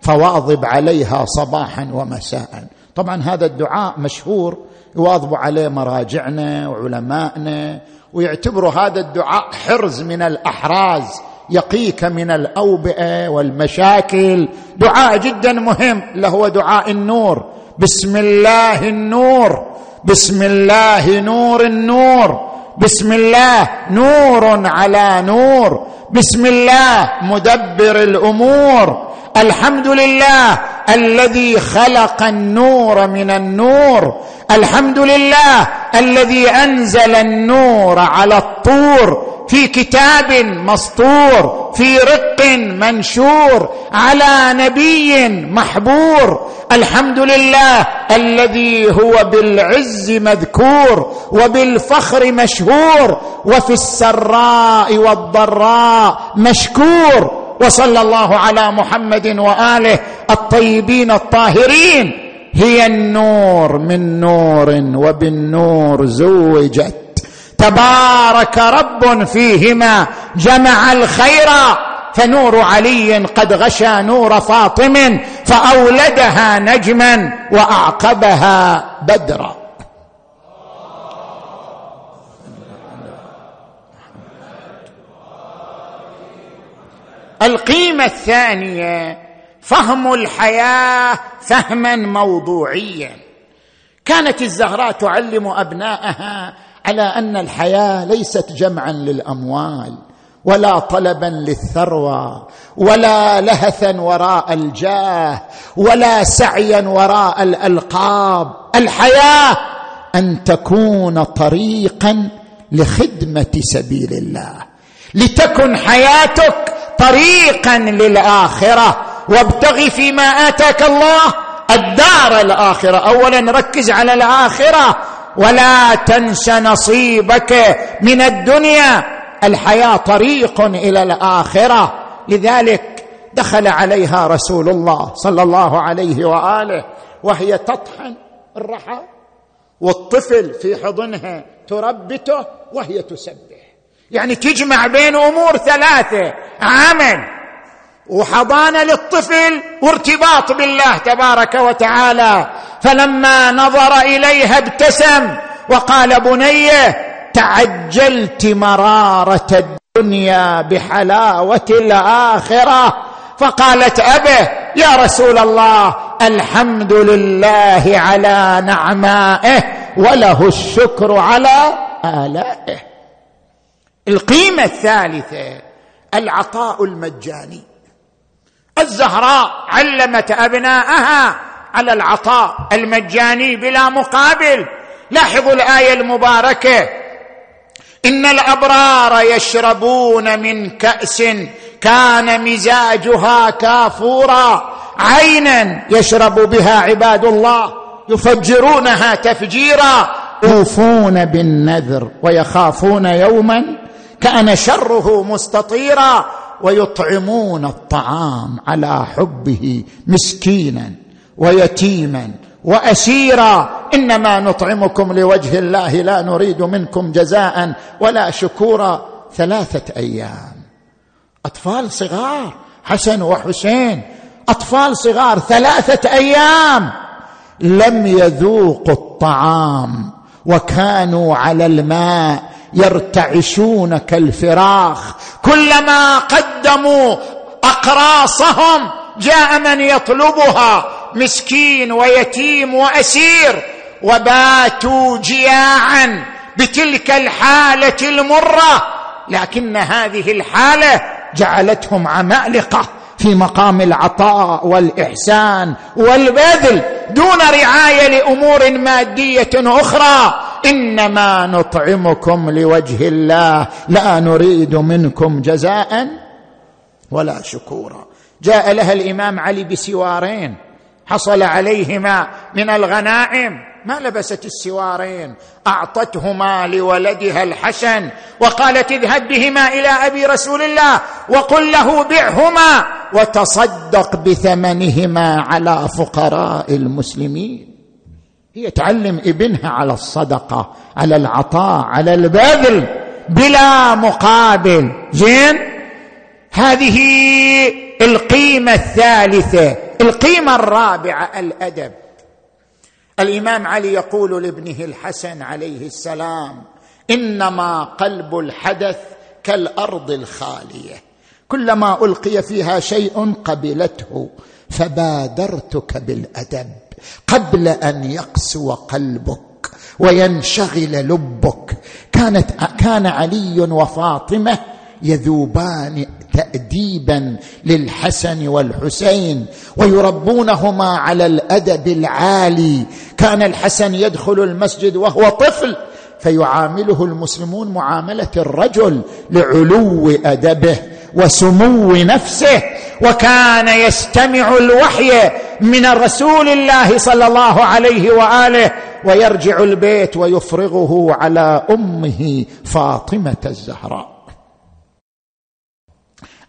فواظب عليها صباحا ومساء. طبعا هذا الدعاء مشهور يواظب عليه مراجعنا وعلمائنا ويعتبروا هذا الدعاء حرز من الأحراز يقيك من الأوبئة والمشاكل. دعاء جدا مهم اللي هو دعاء النور. بسم الله النور بسم الله نور النور. بسم الله نور على نور. بسم الله مدبر الأمور. الحمد لله الذي خلق النور من النور. الحمد لله الذي أنزل النور على الطور. في كتاب مسطور في رق منشور على نبي محبور. الحمد لله الذي هو بالعز مذكور وبالفخر مشهور وفي السراء والضراء مشكور. وصلى الله على محمد وآله الطيبين الطاهرين. هي النور من نور وبالنور زوجت. تبارك رب فيهما جمع الخير فنور علي قد غشى نور فاطم فأولدها نجما وأعقبها بدرا. القيمة الثانية فهم الحياة فهما موضوعيا. كانت الزهراء تعلم أبناءها على أن الحياة ليست جمعا للأموال ولا طلبا للثروة ولا لهثا وراء الجاه ولا سعيا وراء الألقاب. الحياة أن تكون طريقا لخدمة سبيل الله. لتكن حياتك طريقا للآخرة. وابتغ فيما آتاك الله الدار الآخرة. اولا ركز على الآخرة. ولا تنس نصيبك من الدنيا. الحياة طريق إلى الآخرة. لذلك دخل عليها رسول الله صلى الله عليه وآله وهي تطحن الرحى والطفل في حضنها تربته وهي تسبح. يعني تجمع بين أمور ثلاثة عمل وحضانة للطفل وارتباط بالله تبارك وتعالى. فلما نظر إليها ابتسم وقال بنيه تعجلت مرارة الدنيا بحلاوة الآخرة. فقالت أبه يا رسول الله الحمد لله على نعمائه وله الشكر على آلائه. القيمة الثالثة العطاء المجاني. الزهراء علمت أبناءها على العطاء المجاني بلا مقابل. لاحظوا الآية المباركة. إن الأبرار يشربون من كأس كان مزاجها كافورا. عينا يشرب بها عباد الله يفجرونها تفجيرا. يوفون بالنذر ويخافون يوما كان شره مستطيرا. ويطعمون الطعام على حبه مسكينا ويتيما وأسيرا. إنما نطعمكم لوجه الله لا نريد منكم جزاء ولا شكورا. ثلاثة أيام. أطفال صغار حسن وحسين. أطفال صغار ثلاثة أيام. لم يذوقوا الطعام وكانوا على الماء يرتعشون كالفراخ. كلما قدموا أقراصهم جاء من يطلبها مسكين ويتيم وأسير. وباتوا جياعا بتلك الحالة المرة. لكن هذه الحالة جعلتهم عمالقة في مقام العطاء والإحسان والبذل دون رعاية لأمور مادية أخرى. إنما نطعمكم لوجه الله لا نريد منكم جزاء ولا شكورا. جاء لها الإمام علي بسوارين حصل عليهما من الغنائم ما لبست السوارين أعطتهما لولدها الحسن وقالت اذهب بهما إلى أبي رسول الله وقل له بعهما وتصدق بثمنهما على فقراء المسلمين. هي تعلم ابنها على الصدقة على العطاء على البذل بلا مقابل. زين؟ هذه القيمة الثالثة القيمة الرابعة الأدب. الإمام علي يقول لابنه الحسن عليه السلام إنما قلب الحدث كالأرض الخالية. كلما ألقي فيها شيء قبلته فبادرتك بالأدب. قبل أن يقسو قلبك وينشغل لبك. كانت كان علي وفاطمة يذوبان تاديبا للحسن والحسين ويربونهما على الأدب العالي. كان الحسن يدخل المسجد وهو طفل فيعامله المسلمون معاملة الرجل لعلو أدبه وسمو نفسه. وكان يستمع الوحي من رسول الله صلى الله عليه وآله ويرجع البيت ويفرغه على أمه فاطمة الزهراء.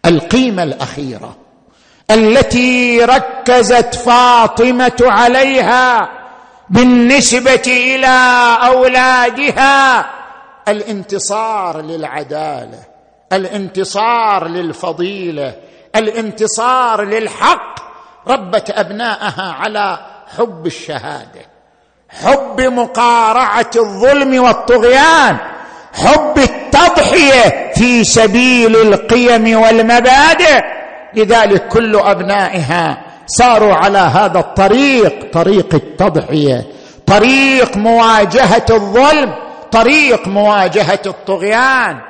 القيمة الأخيرة التي ركزت فاطمة عليها بالنسبة إلى أولادها الانتصار للعدالة الانتصار للفضيلة الانتصار للحق ربت أبناءها على حب الشهادة حب مقارعة الظلم والطغيان حب التضحية في سبيل القيم والمبادئ. لذلك كل أبنائها ساروا على هذا الطريق طريق التضحية طريق مواجهة الظلم طريق مواجهة الطغيان.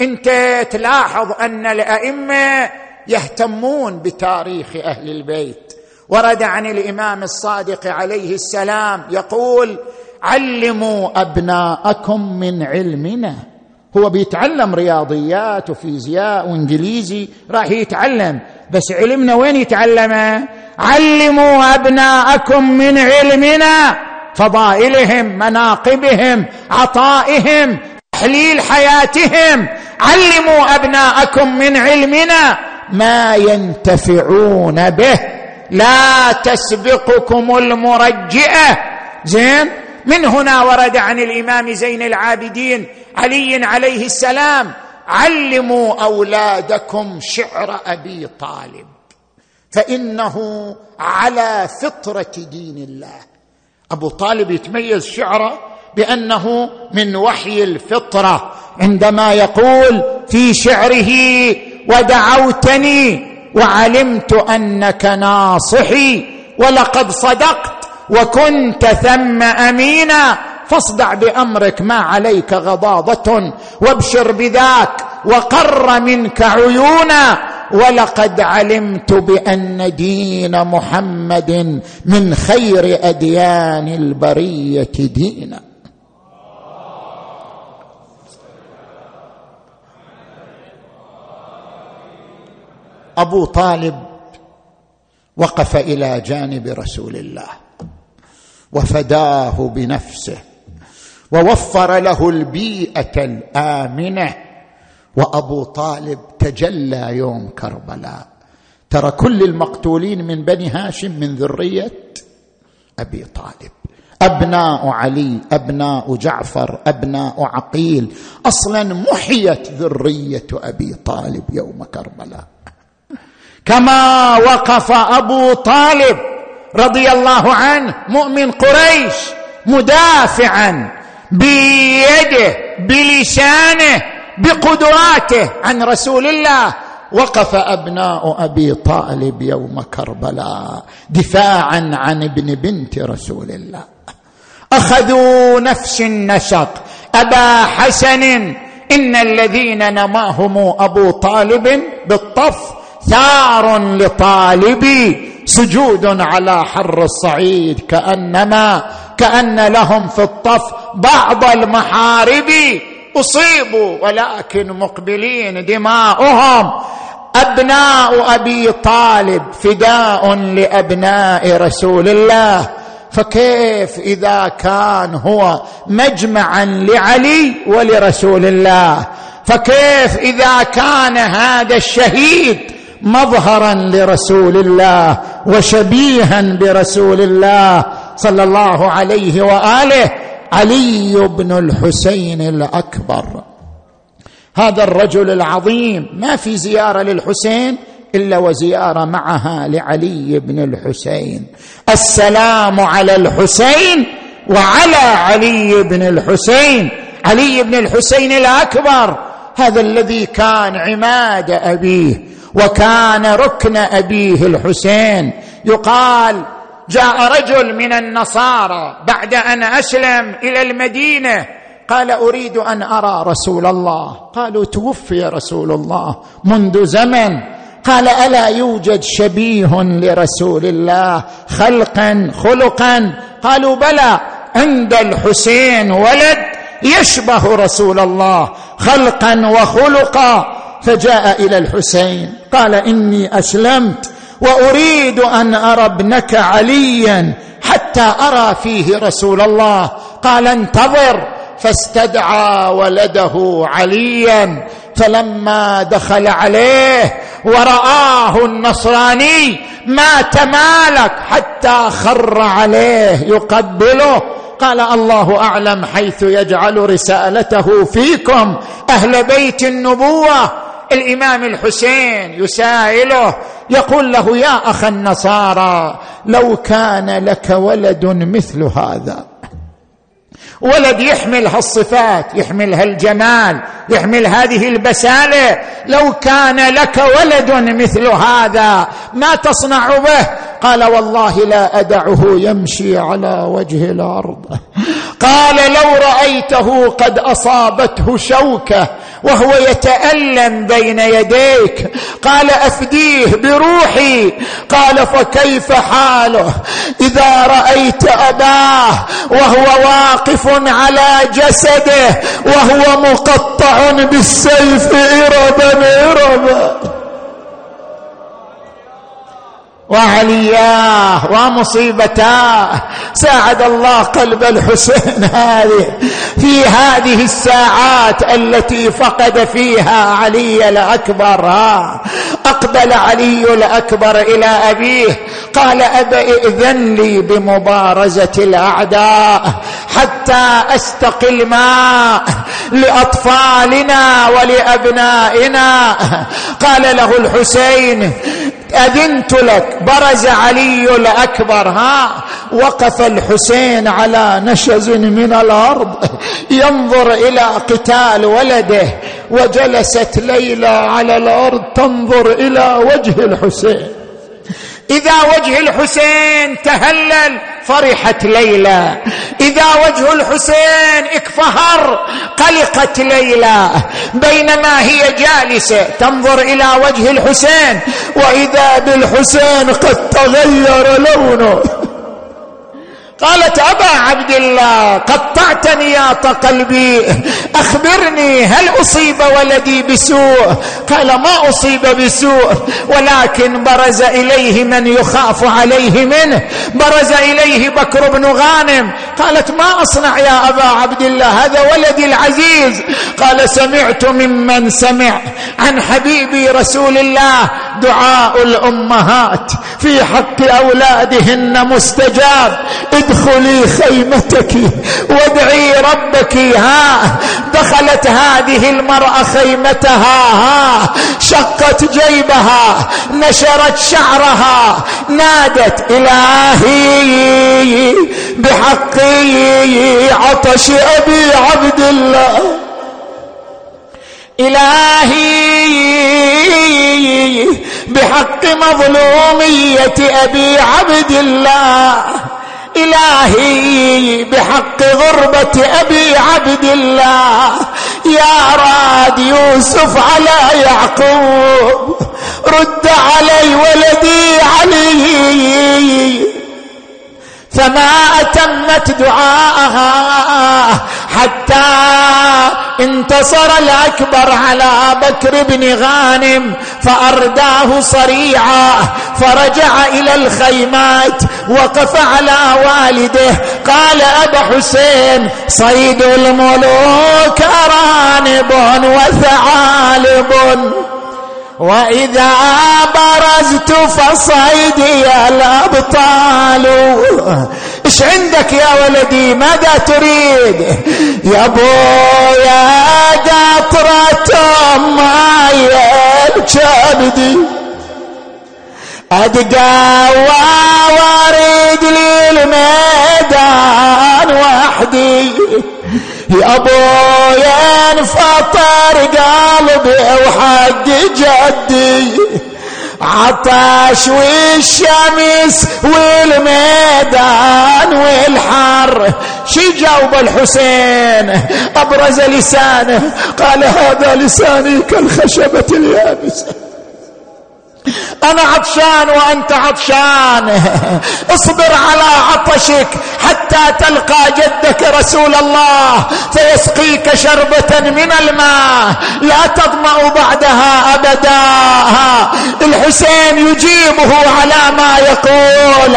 انت تلاحظ أن الأئمة يهتمون بتاريخ أهل البيت. ورد عن الإمام الصادق عليه السلام يقول علموا أبناءكم من علمنا. هو بيتعلم رياضيات وفيزياء وإنجليزي راح يتعلم. بس علمنا وين يتعلمه علموا أبناءكم من علمنا فضائلهم مناقبهم عطائهم تحليل حياتهم. علموا أبناءكم من علمنا. ما ينتفعون به. لا تسبقكم المرجئة. زين؟ من هنا ورد عن الإمام زين العابدين علي عليه السلام علموا أولادكم شعر أبي طالب فإنه على فطرة دين الله. أبو طالب يتميز شعره بأنه من وحي الفطرة عندما يقول في شعره ودعوتني وعلمت أنك ناصحي ولقد صدقت وكنت ثم أمينا فاصدع بأمرك ما عليك غضاضة وابشر بذاك وقر منك عيونا ولقد علمت بأن دين محمد من خير أديان البرية دينا. أبو طالب وقف إلى جانب رسول الله وفداه بنفسه ووفر له البيئة الآمنة وأبو طالب تجلى يوم كربلاء. ترى كل المقتولين من بني هاشم من ذرية أبي طالب. أبناء علي أبناء جعفر أبناء عقيل. أصلا محيت ذرية أبي طالب يوم كربلاء. كما وقف أبو طالب رضي الله عنه مؤمن قريش مدافعا بيده بلسانه بقدراته عن رسول الله. وقف أبناء أبي طالب يوم كربلاء دفاعا عن ابن بنت رسول الله. أخذوا نفس النسق أبا حسن إن الذين نماهم أبو طالب بالطف ثار لطالبي سجود على حر الصعيد كانما كأن لهم في الطف بعض المحارب اصيبوا ولكن مقبلين دماؤهم. أبناء أبي طالب فداء لأبناء رسول الله. فكيف إذا كان هو مجمعا لعلي ولرسول الله؟ فكيف إذا كان هذا الشهيد مظهرا لرسول الله وشبيها برسول الله صلى الله عليه وآله علي بن الحسين الأكبر. هذا الرجل العظيم ما في زيارة للحسين إلا وزيارة معها لعلي بن الحسين. السلام على الحسين وعلى علي بن الحسين. علي بن الحسين الأكبر هذا الذي كان عماد أبيه. وكان ركن أبيه الحسين. يقال جاء رجل من النصارى بعد أن أسلم إلى المدينة. قال أريد أن أرى رسول الله. قالوا توفي رسول الله منذ زمن. قال ألا يوجد شبيه لرسول الله خلقا خلقا؟ قالوا بلى عند الحسين ولد يشبه رسول الله خلقا وخلقا. فجاء إلى الحسين قال إني أسلمت وأريد أن أرى ابنك عليا حتى أرى فيه رسول الله. قال انتظر فاستدعى ولده عليا. فلما دخل عليه ورآه النصراني ما تمالك حتى خر عليه يقبله. قال الله أعلم حيث يجعل رسالته فيكم أهل بيت النبوة. الإمام الحسين يسائله يقول له يا أخ النصارى لو كان لك ولد مثل هذا. ولد يحمل هالصفات يحمل هالجمال يحمل هذه البسالة لو كان لك ولد مثل هذا ما تصنع به؟ قال والله لا أدعه يمشي على وجه الأرض. قال لو رأيته قد أصابته شوكة وهو يتألم بين يديك. قال أفديه بروحي. قال فكيف حاله؟ إذا رأيت أباه وهو واقف على جسده وهو مقطع بالسيف إربا إربا. وعلياه ومصيبتاه ساعد الله قلب الحسين هذه في هذه الساعات التي فقد فيها علي الأكبر. أقبل علي الأكبر إلى أبيه قال اب ائذن لي بمبارزة الأعداء حتى استقي الماء لأطفالنا ولأبنائنا. قال له الحسين أذنت لك. برز علي الأكبر. ها؟ وقف الحسين على نشز من الأرض. ينظر إلى قتال ولده. وجلست ليلى على الأرض. تنظر إلى وجه الحسين. إذا وجه الحسين تهلل فرحت ليلى. إذا وجه الحسين اكفهر قلقت ليلى. بينما هي جالسة تنظر إلى وجه الحسين وإذا بالحسين قد تغير لونه. قالت أبا عبد الله قطعتني يا قلبي أخبرني هل أصيب ولدي بسوء؟ قال ما أصيب بسوء ولكن برز إليه من يخاف عليه منه. برز إليه بكر بن غانم. قالت ما أصنع يا أبا عبد الله هذا ولدي العزيز. قال سمعت ممن سمع عن حبيبي رسول الله. دعاء الأمهات في حق أولادهن مستجاب. ادخلي خيمتك وادعي ربك ها دخلت هذه المرأة خيمتها ها شقت جيبها نشرت شعرها نادت إلهي بحق عطش أبي عبد الله. إلهي بحق مظلومية أبي عبد الله. إلهي بحق غربة أبي عبد الله. يا راد يوسف على يعقوب رد علي ولدي علي. فما أتمت دعاءها حتى انتصر الأكبر على بكر بن غانم فأرداه صريعا فرجع إلى الخيمات وقف على والده. قال أبا حسين صيد الملوك أرانب وثعالب. وإذا برزت فصيدي الأبطال. إيش عندك يا ولدي؟ ماذا تريد؟ يا ابويا قطرة ماي الكبدي أتقوى وأريد للميدان وحدي. يا ابويا انفطر قلبي وحق جدي. عطش والشمس والميدان والحر. شي جاوب الحسين؟ أبرز لسانه. قال هذا لساني كالخشبة اليابسة. أنا عطشان وأنت عطشان. اصبر على عطشك حتى تلقى جدك رسول الله فيسقيك شربة من الماء. لا تظمأ بعدها أبدا. الحسين يجيبه على ما يقول.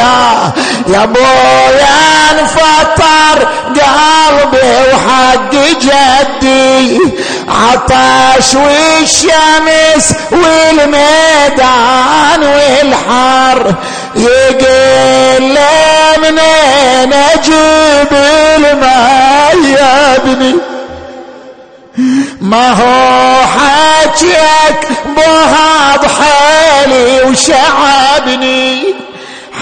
يا بويا انفطر قلبي وحق جدي. عطش والشمس والميدان. والحر. يقل منين أجيب الماء يا ابني؟ ما هو حاجيك بها بحالي وشعبني.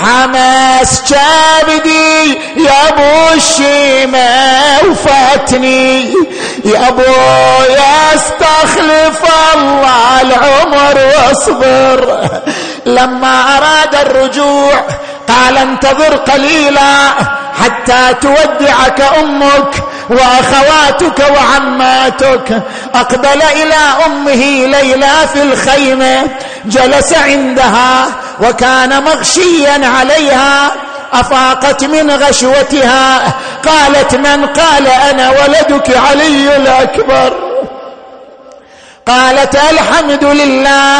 حماس كبدي يا أبو الشيمة وفاتني. يا أبو يا استخلف الله العمر واصبر. لما أراد الرجوع قال انتظر قليلا حتى تودعك أمك. وأخواتك وعماتك. أقبل إلى أمه ليلى في الخيمه جلس عندها وكان مغشيا عليها. أفاقت من غشوتها. قالت من قال أنا ولدك علي الأكبر؟ قالت الحمد لله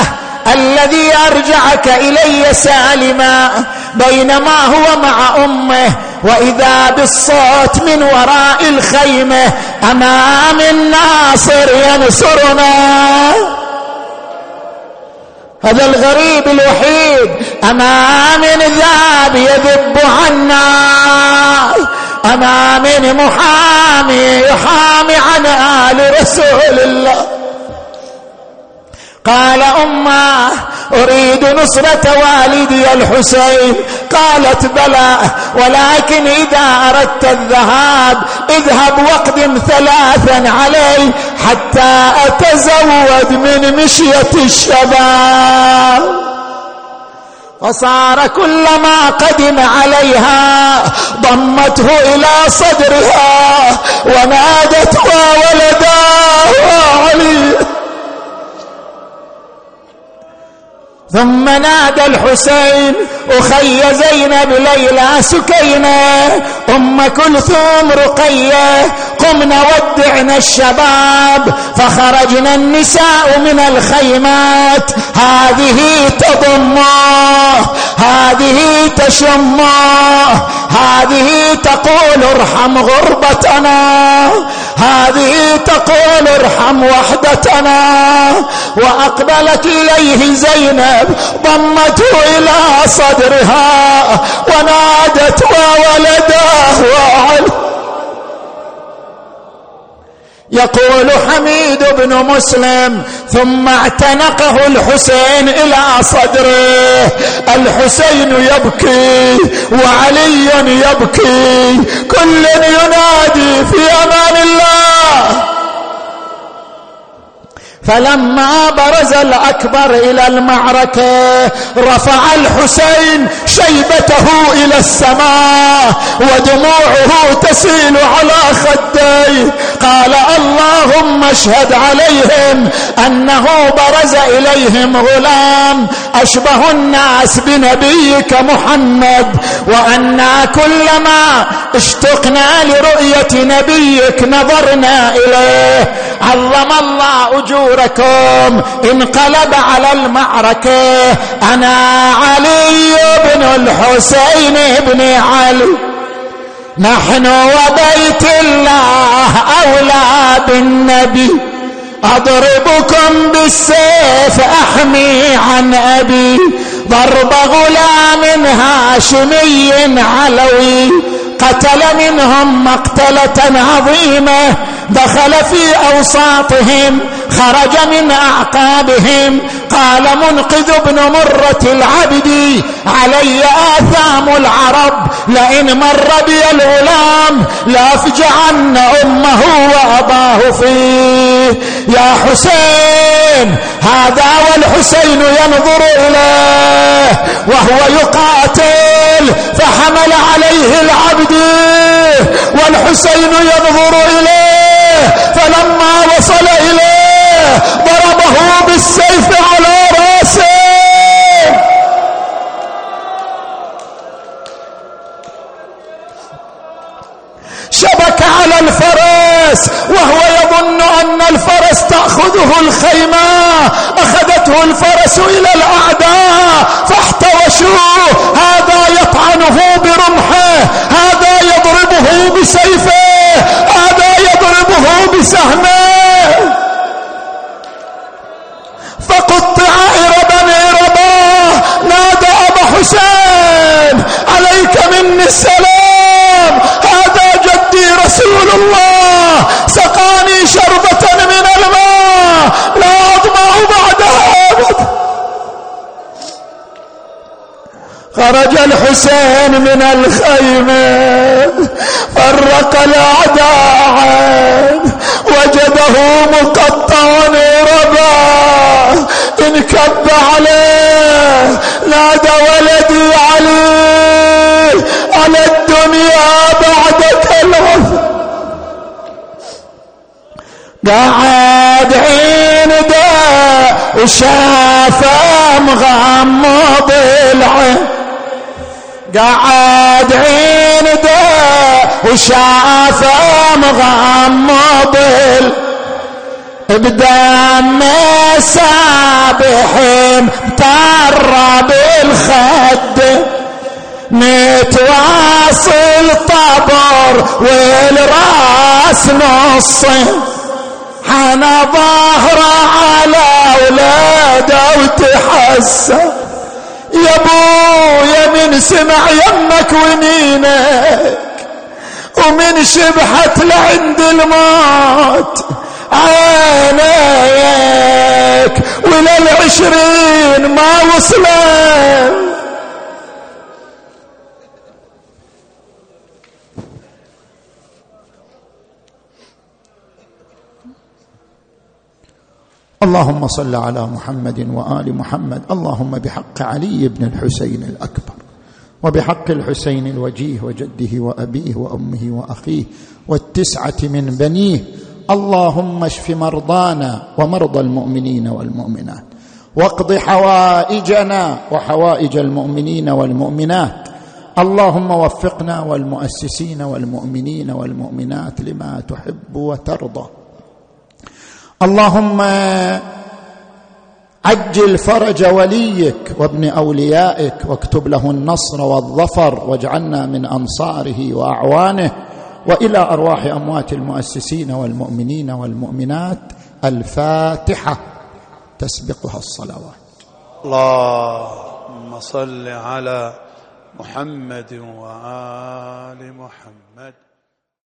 الذي أرجعك إلي سالما. بينما هو مع أمه وإذا بالصوت من وراء الخيمة أمام الناصر ينصرنا. هذا الغريب الوحيد أمام ذاب يذب عنا. أمام محامي يحامي عن آل رسول الله. قال امه أريد نصرة والدي الحسين. قالت بلى ولكن إذا أردت الذهاب اذهب واقدم ثلاثا علي حتى أتزود من مشية الشباب. فصار كلما قدم عليها ضمته إلى صدرها ونادت وولدا علي! ثم نادى الحسين أخي زينب ليلى سكينة أم كلثوم رقية قمنا ودعنا الشباب فخرجنا النساء من الخيمات هذه تضمه هذه تشمه هذه تقول ارحم غربتنا. هذه تقول ارحم وحدتنا وأقبلت إليه زينب ضمته إلى صدرها ونادت وولده وعلم يقول حميد بن مسلم ثم اعتنقه الحسين إلى صدره. الحسين يبكي وعلي يبكي كل ينادي في أمان الله. فلما برز الأكبر إلى المعركة رفع الحسين شيبته إلى السماء ودموعه تسيل على خديه. قال اللهم اشهد عليهم أنه برز إليهم غلام أشبه الناس بنبيك محمد وأنا كلما اشتقنا لرؤية نبيك نظرنا إليه. عظم الله اجوركم انقلب على المعركة. أنا علي بن الحسين بن علي. نحن وبيت الله أولى بالنبي. أضربكم بالسيف أحمي عن أبي. ضرب غلام هاشمي علوي. قتل منهم مقتلة عظيمة. دخل في أوساطهم خرج من أعقابهم. قال منقذ ابن مرة العبد علي آثام العرب. لئن مر بي الغلام لأفجعن أمه وأباه فيه. يا حسين هذا والحسين ينظر إليه وهو يقاتل فحمل عليه العبد. والحسين ينظر إليه. فلما وصل إليه ضربه بالسيف على رأسه. شبك على الفرس وهو يظن أن الفرس تأخذه الخيمة. أخذته الفرس إلى الأعداء فاحتوشوه. هذا يطعنه برمحه هذا يضربه بسيفه. يضربه بسهمه. فقطع إربا إربا. نادى أبا حسين. عليك مني السلام. هذا جدي رسول الله. سقاني شربة من الماء. لا أطمع بعدها أبدا خرج الحسين من الخيمة. فرق الأعداء. وجده مقطعا ربا. انكب عليه نادى ولدي علي. على الدنيا بعدك العذر قاعد عين دا وشافه مغمض العين. قعد عين وشافه مغمض بدم سابح مترب الخد متواصل طبر والراس نص. حنا ظهره على ولاده وتحسن. يا أبويا من سمع يمك ونينك. ومن شبحت لعند الموت. عينيك ولا العشرين ما وصلت. اللهم صل على محمد وآل محمد. اللهم بحق علي بن الحسين الأكبر. وبحق الحسين الوجيه وجده وأبيه وأمه وأخيه والتسعة من بنيه. اللهم اشف مرضانا ومرضى المؤمنين والمؤمنات. واقض حوائجنا وحوائج المؤمنين والمؤمنات. اللهم وفقنا والمؤسسين والمؤمنين والمؤمنات لما تحب وترضى. اللهم عجل فرج وليك وابن أوليائك واكتب له النصر والظفر واجعلنا من أنصاره وأعوانه وإلى أرواح أموات المؤسسين والمؤمنين والمؤمنات الفاتحة. تسبقها الصلوات. اللهم صل على محمد وآل محمد.